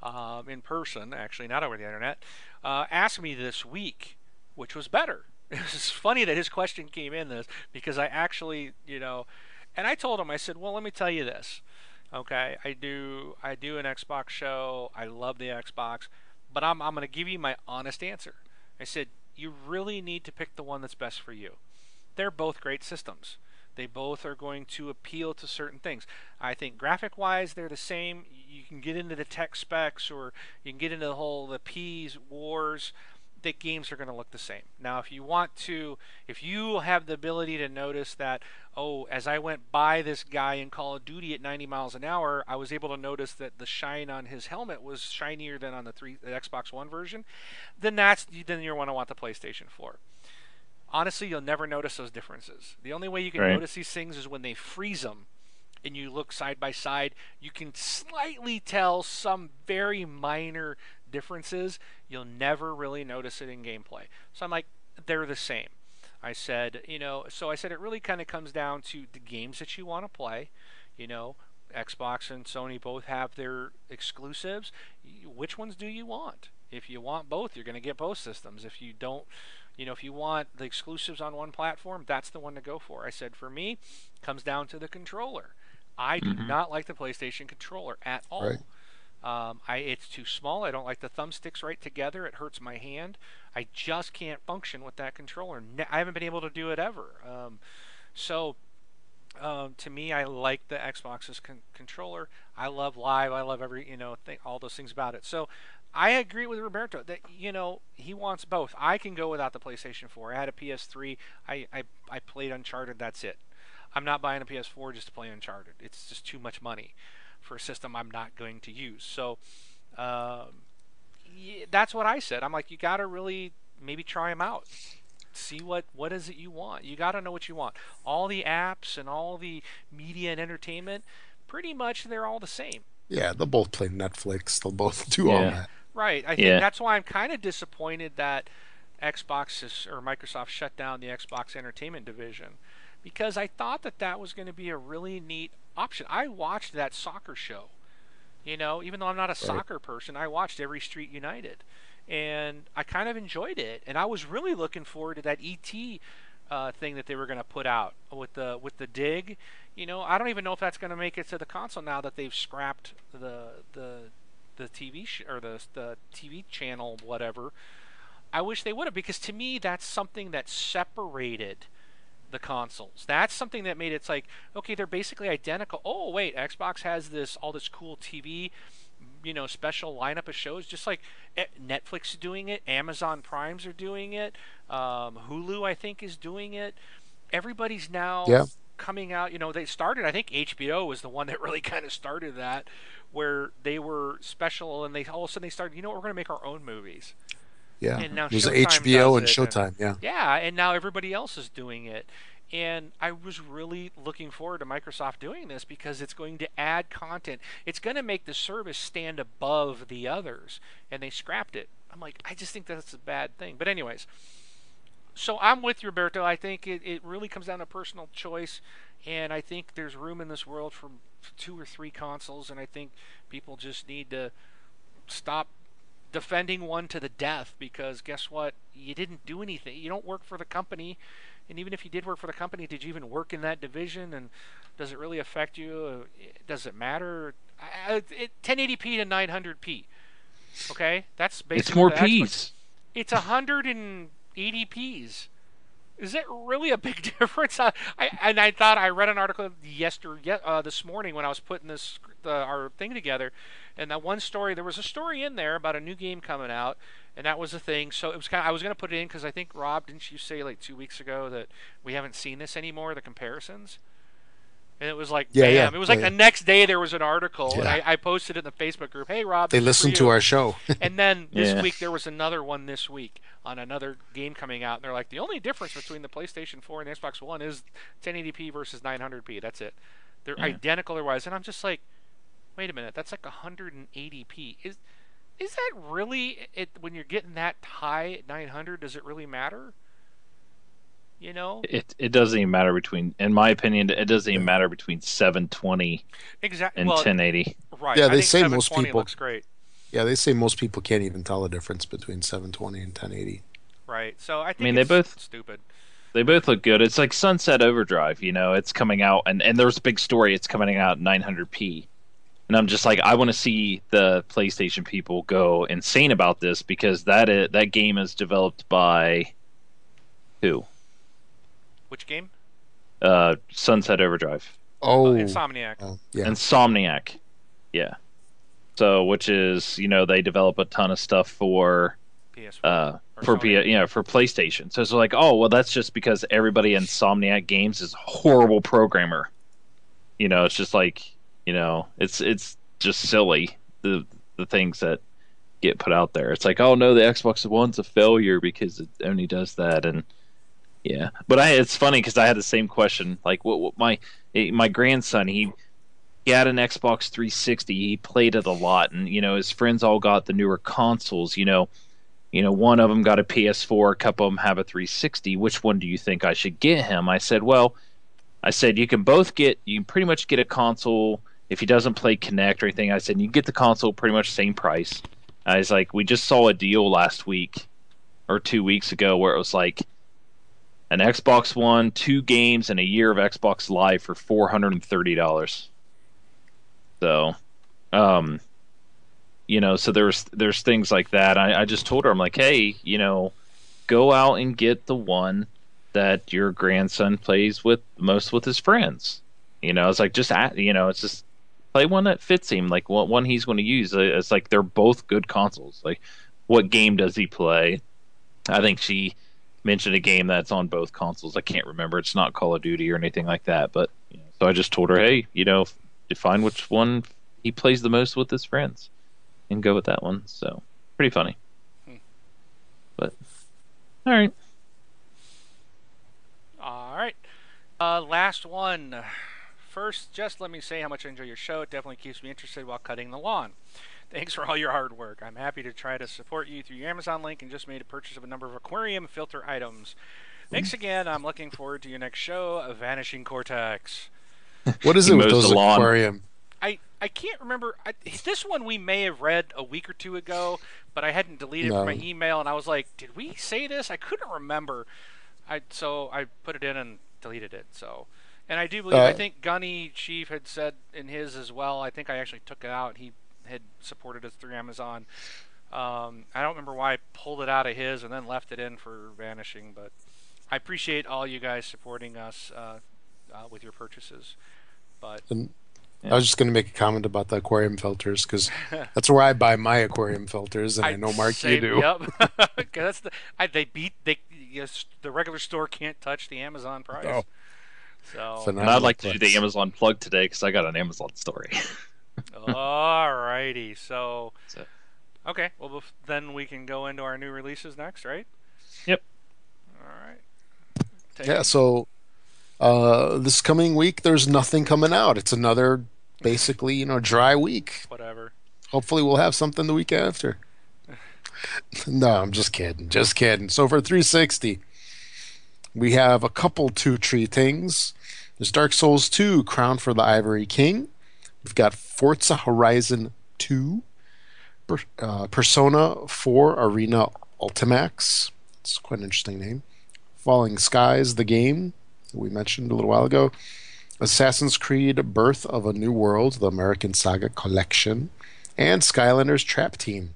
um, in person, actually not over the internet, uh, ask me this week, which was better. [laughs] It's funny that his question came in this because I actually, you know, and I told him I said, well, let me tell you this. Okay, I do I do an Xbox show. I love the Xbox, but I'm I'm going to give you my honest answer. I said you really need to pick the one that's best for you. They're both great systems. They both are going to appeal to certain things. I think graphic wise they're the same. You can get into the tech specs or you can get into the whole the P's wars the games are going to look the same. Now, if you want to, if you have the ability to notice that, oh, as I went by this guy in Call of Duty at 90 miles an hour, I was able to notice that the shine on his helmet was shinier than on the three the Xbox One version, then that's then you're going to want the PlayStation 4. Honestly, you'll never notice those differences. The only way you can Right. notice these things is when they freeze them and you look side by side, you can slightly tell some very minor differences. You'll never really notice it in gameplay. So I'm like, they're the same. I said, you know, so I said it really kind of comes down to the games that you want to play. You know, Xbox and Sony both have their exclusives. Which ones do you want? If you want both, you're going to get both systems. If you don't, you know, if you want the exclusives on one platform, that's the one to go for. I said for me, comes down to the controller. I do Mhm. not like the PlayStation controller at all. Right. Um, I it's too small. I don't like the thumbsticks right together. It hurts my hand. I just can't function with that controller. Ne- I haven't been able to do it ever. Um, so um, to me, I like the Xbox's con- controller. I love live. I love every you know thing, all those things about it. So I agree with Roberto that you know he wants both. I can go without the PlayStation 4. I had a PS3. I I, I played Uncharted. That's it. I'm not buying a PS4 just to play Uncharted. It's just too much money for a system I'm not going to use. So um, that's what I said. I'm like, you got to really maybe try them out. See what what is it you want. You got to know what you want. All the apps and all the media and entertainment, pretty much they're all the same. Yeah, they'll both play Netflix. They'll both do all that. Right. I think Yeah. that's why I'm kind of disappointed that Xbox is, or Microsoft shut down the Xbox Entertainment division because I thought that that was going to be a really neat option. I watched that soccer show. You know, even though I'm not a soccer person, I watched every Street United, and I kind of enjoyed it. And I was really looking forward to that ET uh, thing that they were going to put out with the with the dig. You know, I don't even know if that's going to make it to the console now that they've scrapped the the the TV sh- or the the TV channel whatever. I wish they would have because to me that's something that separated the consoles. That's something that made it's like okay, they're basically identical. Oh wait, Xbox has this all this cool TV, you know, special lineup of shows, just like eh, Netflix is doing it, Amazon Primes are doing it, um, Hulu I think is doing it. Everybody's now Yeah. Coming out. You know, they started. I think HBO was the one that [laughs] really kind of started that, where they were special and they all of a sudden they started. You know, what, we're going to make our own movies. Yeah. And now There's Showtime HBO and it, and- Showtime. Yeah. Yeah, and now everybody else is doing it. And I was really looking forward to Microsoft doing this because it's going to add content. It's going to make the service stand above the others. And they scrapped it. I'm like, I just think that's a bad thing. But, anyways, so I'm with you, Roberto. I think it, it really comes down to personal choice. And I think there's room in this world for two or three consoles. And I think people just need to stop defending one to the death because guess what? You didn't do anything. You don't work for the company. And even if you did work for the company, did you even work in that division? And does it really affect you? Does it matter? I, it, 1080p to 900p. Okay, that's basically It's more Xbox- peace. It's 180p's. Is it really a big [laughs] difference? I, I and I thought I read an article yesterday, uh, this morning when I was putting this the, our thing together, and that one story there was a story in there about a new game coming out, and that was the thing. So it was kind. Of, I was going to put it in because I think Rob didn't you say like two weeks ago that we haven't seen this anymore the comparisons. And it was like, Yeah, bam! yeah, it was like yeah, the next day there was an article, and I, I posted it in the Facebook group. Hey, Rob, They this is for listen to our show. [laughs] [laughs] And then this Yeah. week there was another one this week on another game coming out. And they're like, the only difference between the PlayStation 4 and the Xbox One is 1080p versus 900p. That's it. They're Yeah. identical otherwise. And I'm just like, wait a minute, that's like 180p. Is is that really it when you're getting that high at 900? Does it really matter? You know It it doesn't even matter between, in my opinion, it doesn't even matter between 720 exactly. and Well, 1080. right. Yeah, I they say most people- looks great. Yeah, they say most people can't even tell the difference between 720 and 1080. Right. So I think mean, they it's both- stupid. They both look good. It's like Sunset Overdrive, you know, it's coming out, and, and there's a big story, it's coming out 900p. And I'm just like, I want to see the PlayStation people go insane about this because that is, that game is developed by who? Which game? Uh, Sunset Overdrive. Oh, Insomniac. oh, yeah. Insomniac. Yeah. So, which is, you know, they develop a ton of stuff for PS4. uh for Sony. P- you know for PlayStation. So it's like, oh well, that's just because everybody in Insomniac Games is a horrible programmer. You know, it's just like you know, it's it's just silly the the things that get put out there. It's like, oh no, the Xbox One's a failure because it only does that, and yeah. But I, it's funny because I had the same question. Like, what, what my eh, my grandson he. He had an Xbox 360. He played it a lot, and you know his friends all got the newer consoles. You know, you know, one of them got a PS4, a couple of them have a 360. Which one do you think I should get him? I said, well, I said you can both get, you can pretty much get a console if he doesn't play Kinect or anything. I said you can get the console pretty much same price. I was like, we just saw a deal last week or two weeks ago where it was like an Xbox One, two games, and a year of Xbox Live for four hundred and thirty dollars. So, um, you know so there's there's things like that. I, I just told her i'm like hey you know go out and get the one that your grandson plays with most with his friends. You know it's like just you know it's just play one that fits him like what one he's going to use it's like they're both good consoles. Like what game does he play? I think she mention a game that's on both consoles. I can't remember. It's not Call of Duty or anything like that. But so I just told her, hey, you know, define which one he plays the most with his friends, and go with that one. So pretty funny. Hmm. But all right. All right. Uh, last one. First, just let me say how much I enjoy your show. It definitely keeps me interested while cutting the lawn. Thanks for all your hard work. I'm happy to try to support you through your Amazon link and just made a purchase of a number of aquarium filter items. Thanks again. I'm looking forward to your next show, A Vanishing Cortex. [laughs] What is it with those the lawn. I? I can't remember. I, this one we may have read a week or two ago, but I hadn't deleted it from my email, and I was like, "Did we say this?" I couldn't remember. I so I put it in and deleted it. So, and I do believe I Uh, think Gunny Chief had said in his as well. I think I actually took it out. He had supported us through Amazon. Um, I don't remember why I pulled it out of his and then left it in for Vanishing, but I appreciate all you guys supporting us uh, uh, with your purchases. But And Yeah. I was just going to make a comment about the aquarium filters because [laughs] that's where I buy my aquarium filters, and I, know Mark same- you do. Yep. [laughs] [laughs] 'Cause that's the I, they beat they yes, the regular store can't touch the Amazon price. No. So Phenomenal. And I'd like to do the. Amazon plug today because I got an Amazon story. Alrighty. So So- okay, well then we can go into our new releases next, right? Yep. All right. Take Yeah, it. so uh, this coming week, there's nothing coming out. It's another basically, you know, dry week. whatever. Hopefully, we'll have something the week after. [laughs] no, I'm just kidding. Just kidding. So for 360, we have a couple two tree things. There's Dark Souls 2, Crown for the Ivory King. We've got Forza Horizon 2, Per- uh, Persona 4 Arena Ultimax. It's quite an interesting name. Falling Skies, the game we mentioned a little while ago. Assassin's Creed Birth of a New World, the American Saga Collection, and Skylanders Trap Team.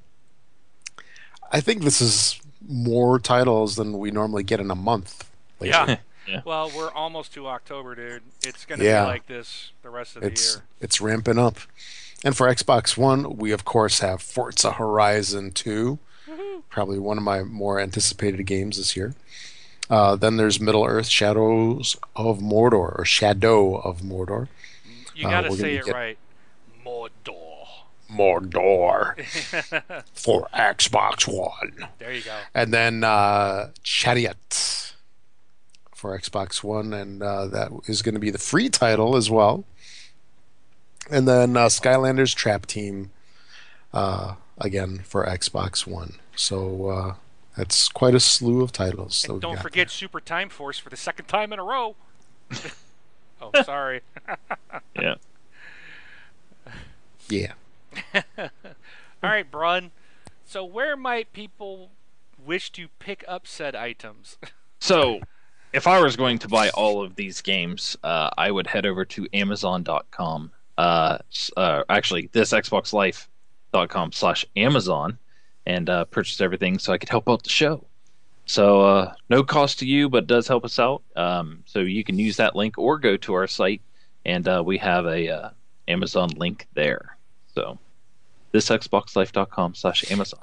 I think this is more titles than we normally get in a month. lately. Yeah. [laughs] Yeah. Well, we're almost to October, dude. It's gonna Yeah. be like this the rest of the It's year. it's ramping up. And for Xbox One, we of course have Forza Horizon 2, Woohoo. probably one of my more anticipated games this year. Uh, then there's Middle Earth Shadows of Mordor, or Shadow of Mordor. You Uh, gotta we're gonna say it get- right. Mordor. Mordor [laughs] for Xbox One. there you go. And then uh, Chariot for Xbox One, and uh, that is going to be the free title as well. And then uh, Skylanders Trap Team, uh, again for Xbox One. So uh, that's quite a slew of titles. And don't got forget Super Time Force for the second time in a row. [laughs] oh, sorry. [laughs] yeah. [laughs] Yeah. All right, Brun. So, where might people wish to pick up said items? So, if I was going to buy all of these games, uh, I would head over to Amazon.com. Uh, uh, actually, this XboxLife.com slash Amazon and uh, purchase everything so I could help out the show. So, uh, no cost to you, but does help us out. Um, so, you can use that link or go to our site, and uh, we have a Amazon link there. So, this XboxLife.com slash Amazon.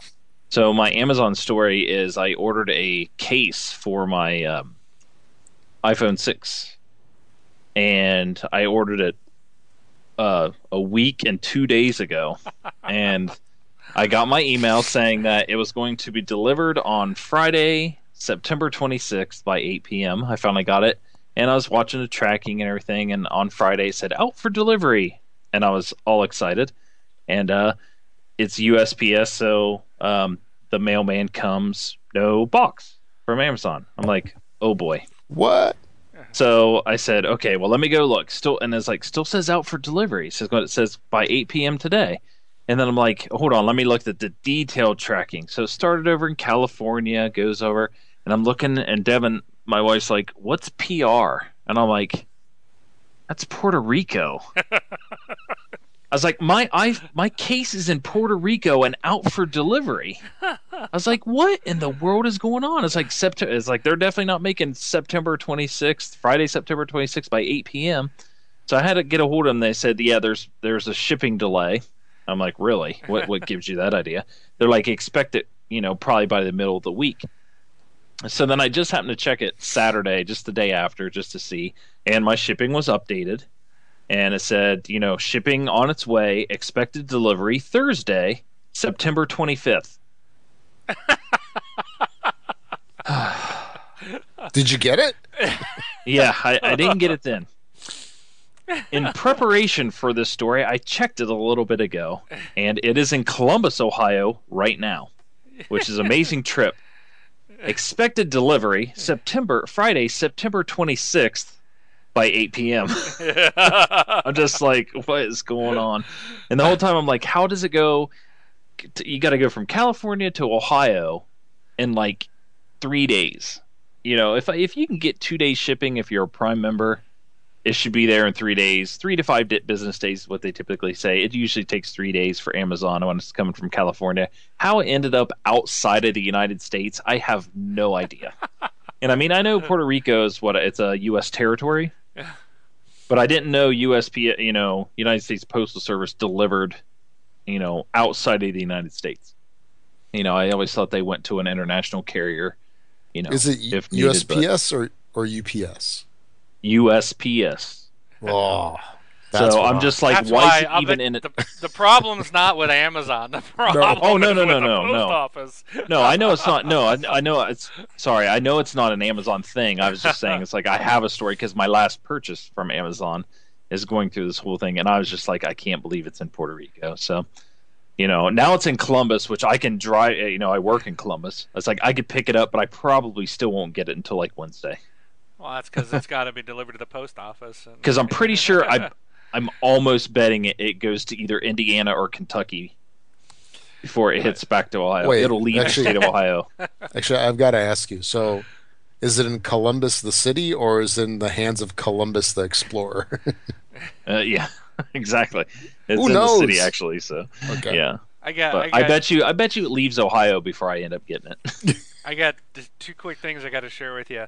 So my Amazon story is I ordered a case for my um, iPhone 6, and I ordered it uh, a week and two days ago, [laughs] and I got my email saying that it was going to be delivered on Friday, September 26th by 8 p.m. I finally got it, and I was watching the tracking and everything, and on Friday it said out for delivery, and I was all excited, and uh, it's USPS, so um, the mailman comes, no box from Amazon. I'm like, oh boy. What? So I said, okay, well let me go look. Still, and it's like still says out for delivery. It says what it says by 8 p.m. today. And then I'm like, hold on, let me look at the detailed tracking. So it started over in California, goes over, and I'm looking, and Devin, my wife's like, what's PR? And I'm like, that's Puerto Rico. [laughs] I was like, my I my case is in Puerto Rico and out for delivery. I was like, what in the world is going on? It's like September. It's like they're definitely not making September 26th, Friday, September 26th by 8 p.m. So I had to get a hold of them. They said, yeah, there's there's a shipping delay. I'm like, really? What what gives you that idea? They're like, expect it, you know, probably by the middle of the week. So then I just happened to check it Saturday, just the day after, just to see, and my shipping was updated, and it said, you know, shipping on its way, expected delivery Thursday, September 25th. [sighs] Did you get it? yeah, I, I didn't get it then. In preparation for this story, I checked it a little bit ago, and it is in Columbus, Ohio, right now, which is an amazing trip. Expected delivery September Friday, September 26th by 8 p.m. [laughs] I'm just like, what is going on? And the whole time I'm like, how does it go? You got to go from California to Ohio in like three days. You know, if if you can get two days shipping if you're a Prime member, it should be there in three days, three to five business days, is what they typically say. It usually takes three days for Amazon when it's coming from California. How it ended up outside of the United States, I have no idea. [laughs] and I mean, I know Puerto Rico is what it's a U.S. territory, but I didn't know USP, you know, United States Postal Service delivered, you know, outside of the United States. You know, I always thought they went to an international carrier. You know, is it if USPS needed, or or UPS? USPS. Oh, so I'm just like, that's why, why even in it? The, the problem's not with Amazon. The [laughs] problem. No. Oh no no no no no. no. Office. no, I know it's not. No, I, [laughs] I know it's. Sorry, I know it's not an Amazon thing. I was just saying it's like I have a story because my last purchase from Amazon is going through this whole thing, and I was just like, I can't believe it's in Puerto Rico. So, you know, now it's in Columbus, which I can drive. Eh, you know, I work in Columbus. It's like I could pick it up, but I probably still won't get it until like Wednesday. Well, that's because it's got to be delivered to the post office. Because [laughs] I'm pretty sure I, I'm almost betting it, it goes to either Indiana or Kentucky before it hits back to Ohio. Wait, It'll leave actually- the state of Ohio. [laughs] Actually, I've got to ask you. So, is it in Columbus, the city, or is it in the hands of Columbus, the explorer? [laughs] Uh, yeah, [laughs] exactly. It's Who in the city knows? actually. So okay. yeah, I got. but I, I, bet you, I bet you it leaves Ohio before I end up getting it. I got two quick things I got to share with you.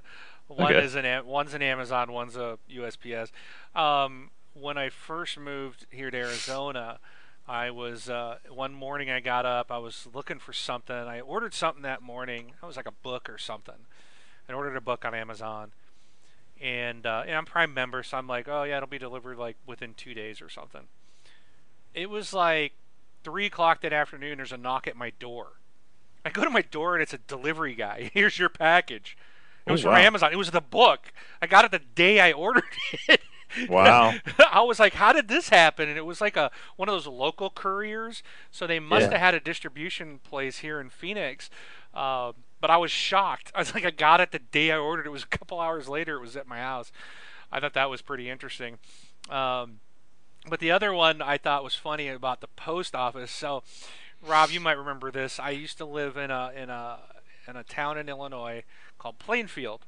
One Okay. is an one's an Amazon, one's a USPS. Um, when I first moved here to Arizona, I was uh, one morning I got up, I was looking for something. I ordered something that morning. It was like a book or something. I ordered a book on Amazon, and uh, and I'm Prime member, so I'm like, oh yeah, it'll be delivered like within two days or something. It was like three o'clock that afternoon. There's a knock at my door. I go to my door and it's a delivery guy. [laughs] Here's your package. It Oh, was from. Amazon. It was the book. I got it the day I [laughs] ordered it. Wow. [laughs] I was like, how did this happen? And it was like a one of those local couriers. So they must Yeah. have had a distribution place here in Phoenix. Uh, but I was shocked. [laughs] I was like, I got it the day I ordered. It was a couple hours later. It was at my house. I thought that was pretty interesting. Um, but the other one I thought was funny about the post office. So, Rob, you might remember this. I used to live in a in a in a town in Illinois called Plainfield,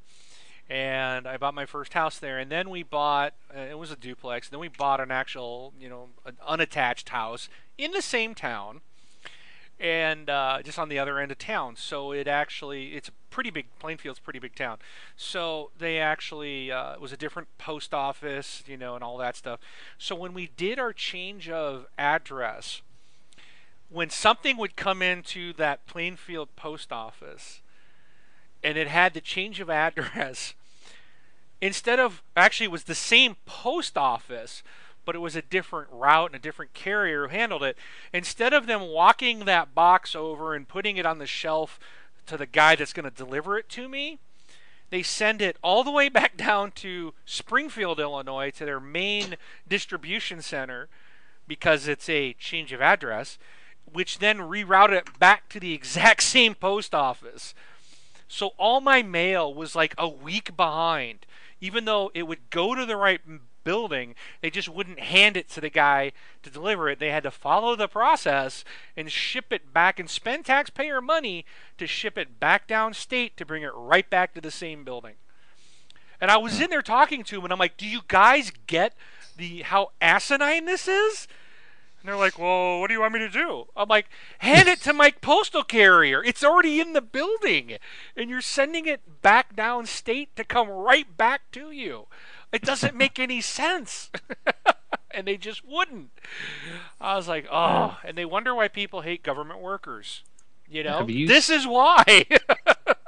and I bought my first house there. And then we bought uh, it was a duplex. Then we bought an actual you know an unattached house in the same town, and uh, just on the other end of town. So it actually it's a pretty big Plainfield's pretty big town. So they actually uh, it was a different post office, you know, and all that stuff. So when we did our change of address, when something would come into that Plainfield post office, and it had the change of address, [laughs] instead of actually it was the same post office but it was a different route and a different carrier who handled it. Instead of them walking that box over and putting it on the shelf to the guy that's going to deliver it to me, they send it all the way [laughs] back down to Springfield, Illinois, to their main distribution center because it's a change of address, which then reroute it back to the [laughs] exact same post office. So all my mail was like a week behind, even though it would go to the right building. They just wouldn't hand it to the guy to deliver it. They had to follow the process and ship it back and spend taxpayer money to ship it back downstate to bring it right back to the same building. And I was in there talking to him, and I'm like, "Do you guys get the how asinine this is?" And they're like, "Well, what do you want me to do?" I'm like, "Hand it to my postal carrier. It's already in the building, and you're sending it back downstate to come right back to you. It doesn't make any sense." [laughs] and they just wouldn't. I was like, "Oh," and they wonder why people hate government workers. You know, you- this is why.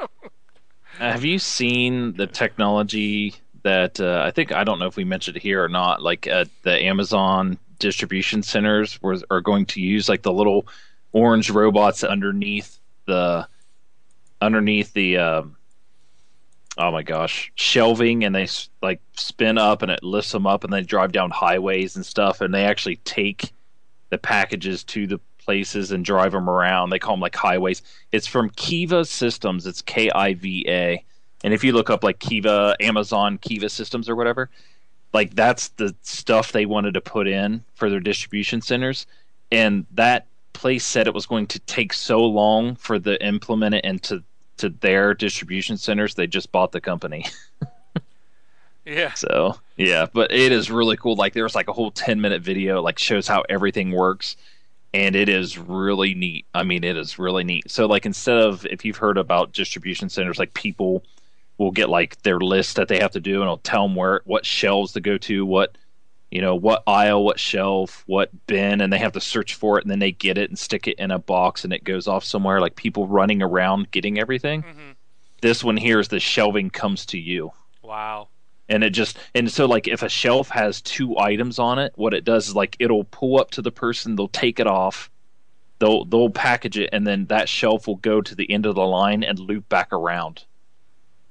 [laughs] have you seen the technology that uh, I think I don't know if we mentioned it here or not? Like uh, the Amazon distribution centers were, are going to use like the little orange robots underneath the underneath the um, oh my gosh shelving and they like spin up and it lifts them up and they drive down highways and stuff and they actually take the packages to the places and drive them around. They call them like highways. It's from kiva systems. It's k-i-v-a and if you look up like kiva amazon kiva systems or whatever like that's the stuff they wanted to put in for their distribution centers. And that place said it was going to take so long for the implement it into to their distribution centers they just bought the company. [laughs] Yeah. so yeah but it is really cool. Like there's like a whole 10 minute video like shows how everything works and it is really neat. I mean it is really neat. So like instead of if you've heard about distribution centers like people will get like their list that they have to do and it'll tell them where what shelves to go to what you know what aisle what shelf what bin and they have to search for it and then they get it and stick it in a box and it goes off somewhere like people running around getting everything. Hmm this one here is the shelving comes to you. Wow. and it just and so like if a shelf has two items on it what it does is like it'll pull up to the person they'll take it off they'll they'll package it and then that shelf will go to the end of the line and loop back around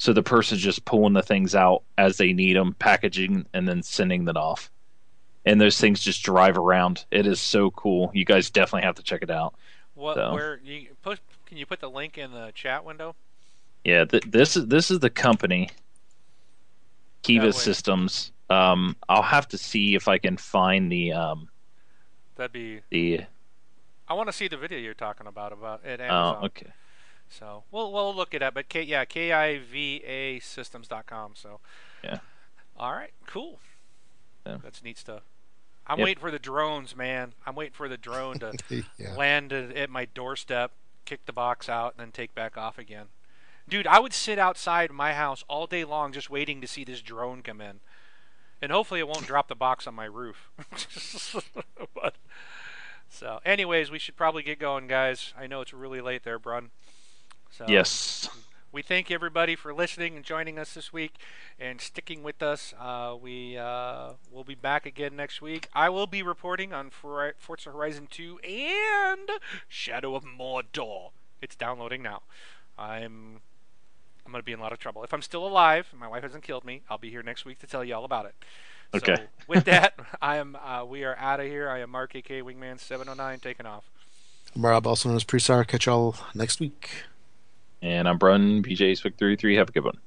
so the person's just pulling the things out as they need them packaging and then sending them off and those things just drive around it is so cool you guys definitely have to check it out What? So. Where you put? Can you put the link in the chat window? Yeah, th- this is this is the company, Kiva. Systems. Um, I'll have to see if I can find the um That'd be. the. I want to see the video you're talking about about at Oh, Amazon. okay. So we'll we'll look it up. But K yeah K I V A systems.com. So Yeah. All right. Cool. Yeah. That's neat stuff. I'm Yep. waiting for the drones, man. I'm waiting for the drone to [laughs] yeah. land at at my doorstep, kick the box out, and then take back off again. Dude, I would sit outside my house all day long just waiting to see this drone come in. And hopefully it won't drop the box on my roof. [laughs] but, so, anyways, we should probably get going, guys. I know it's really late there, Brun. So, Yes. we thank everybody for listening and joining us this week and sticking with us. Uh, we uh, will be back again next week. I will be reporting on For- Forza Horizon 2 and Shadow of Mordor. It's downloading now. I'm I'm gonna be in a lot of trouble. If I'm still alive, and my wife hasn't killed me, I'll be here next week to tell you all about it. Okay. So [laughs] with that, [laughs] I am. Uh, we are out of here. I am Mark AK Wingman 709 taking off. I'm Rob, also known as Presar. Catch y'all next week. And I'm Brun, PJ Vic 33. Have a good one.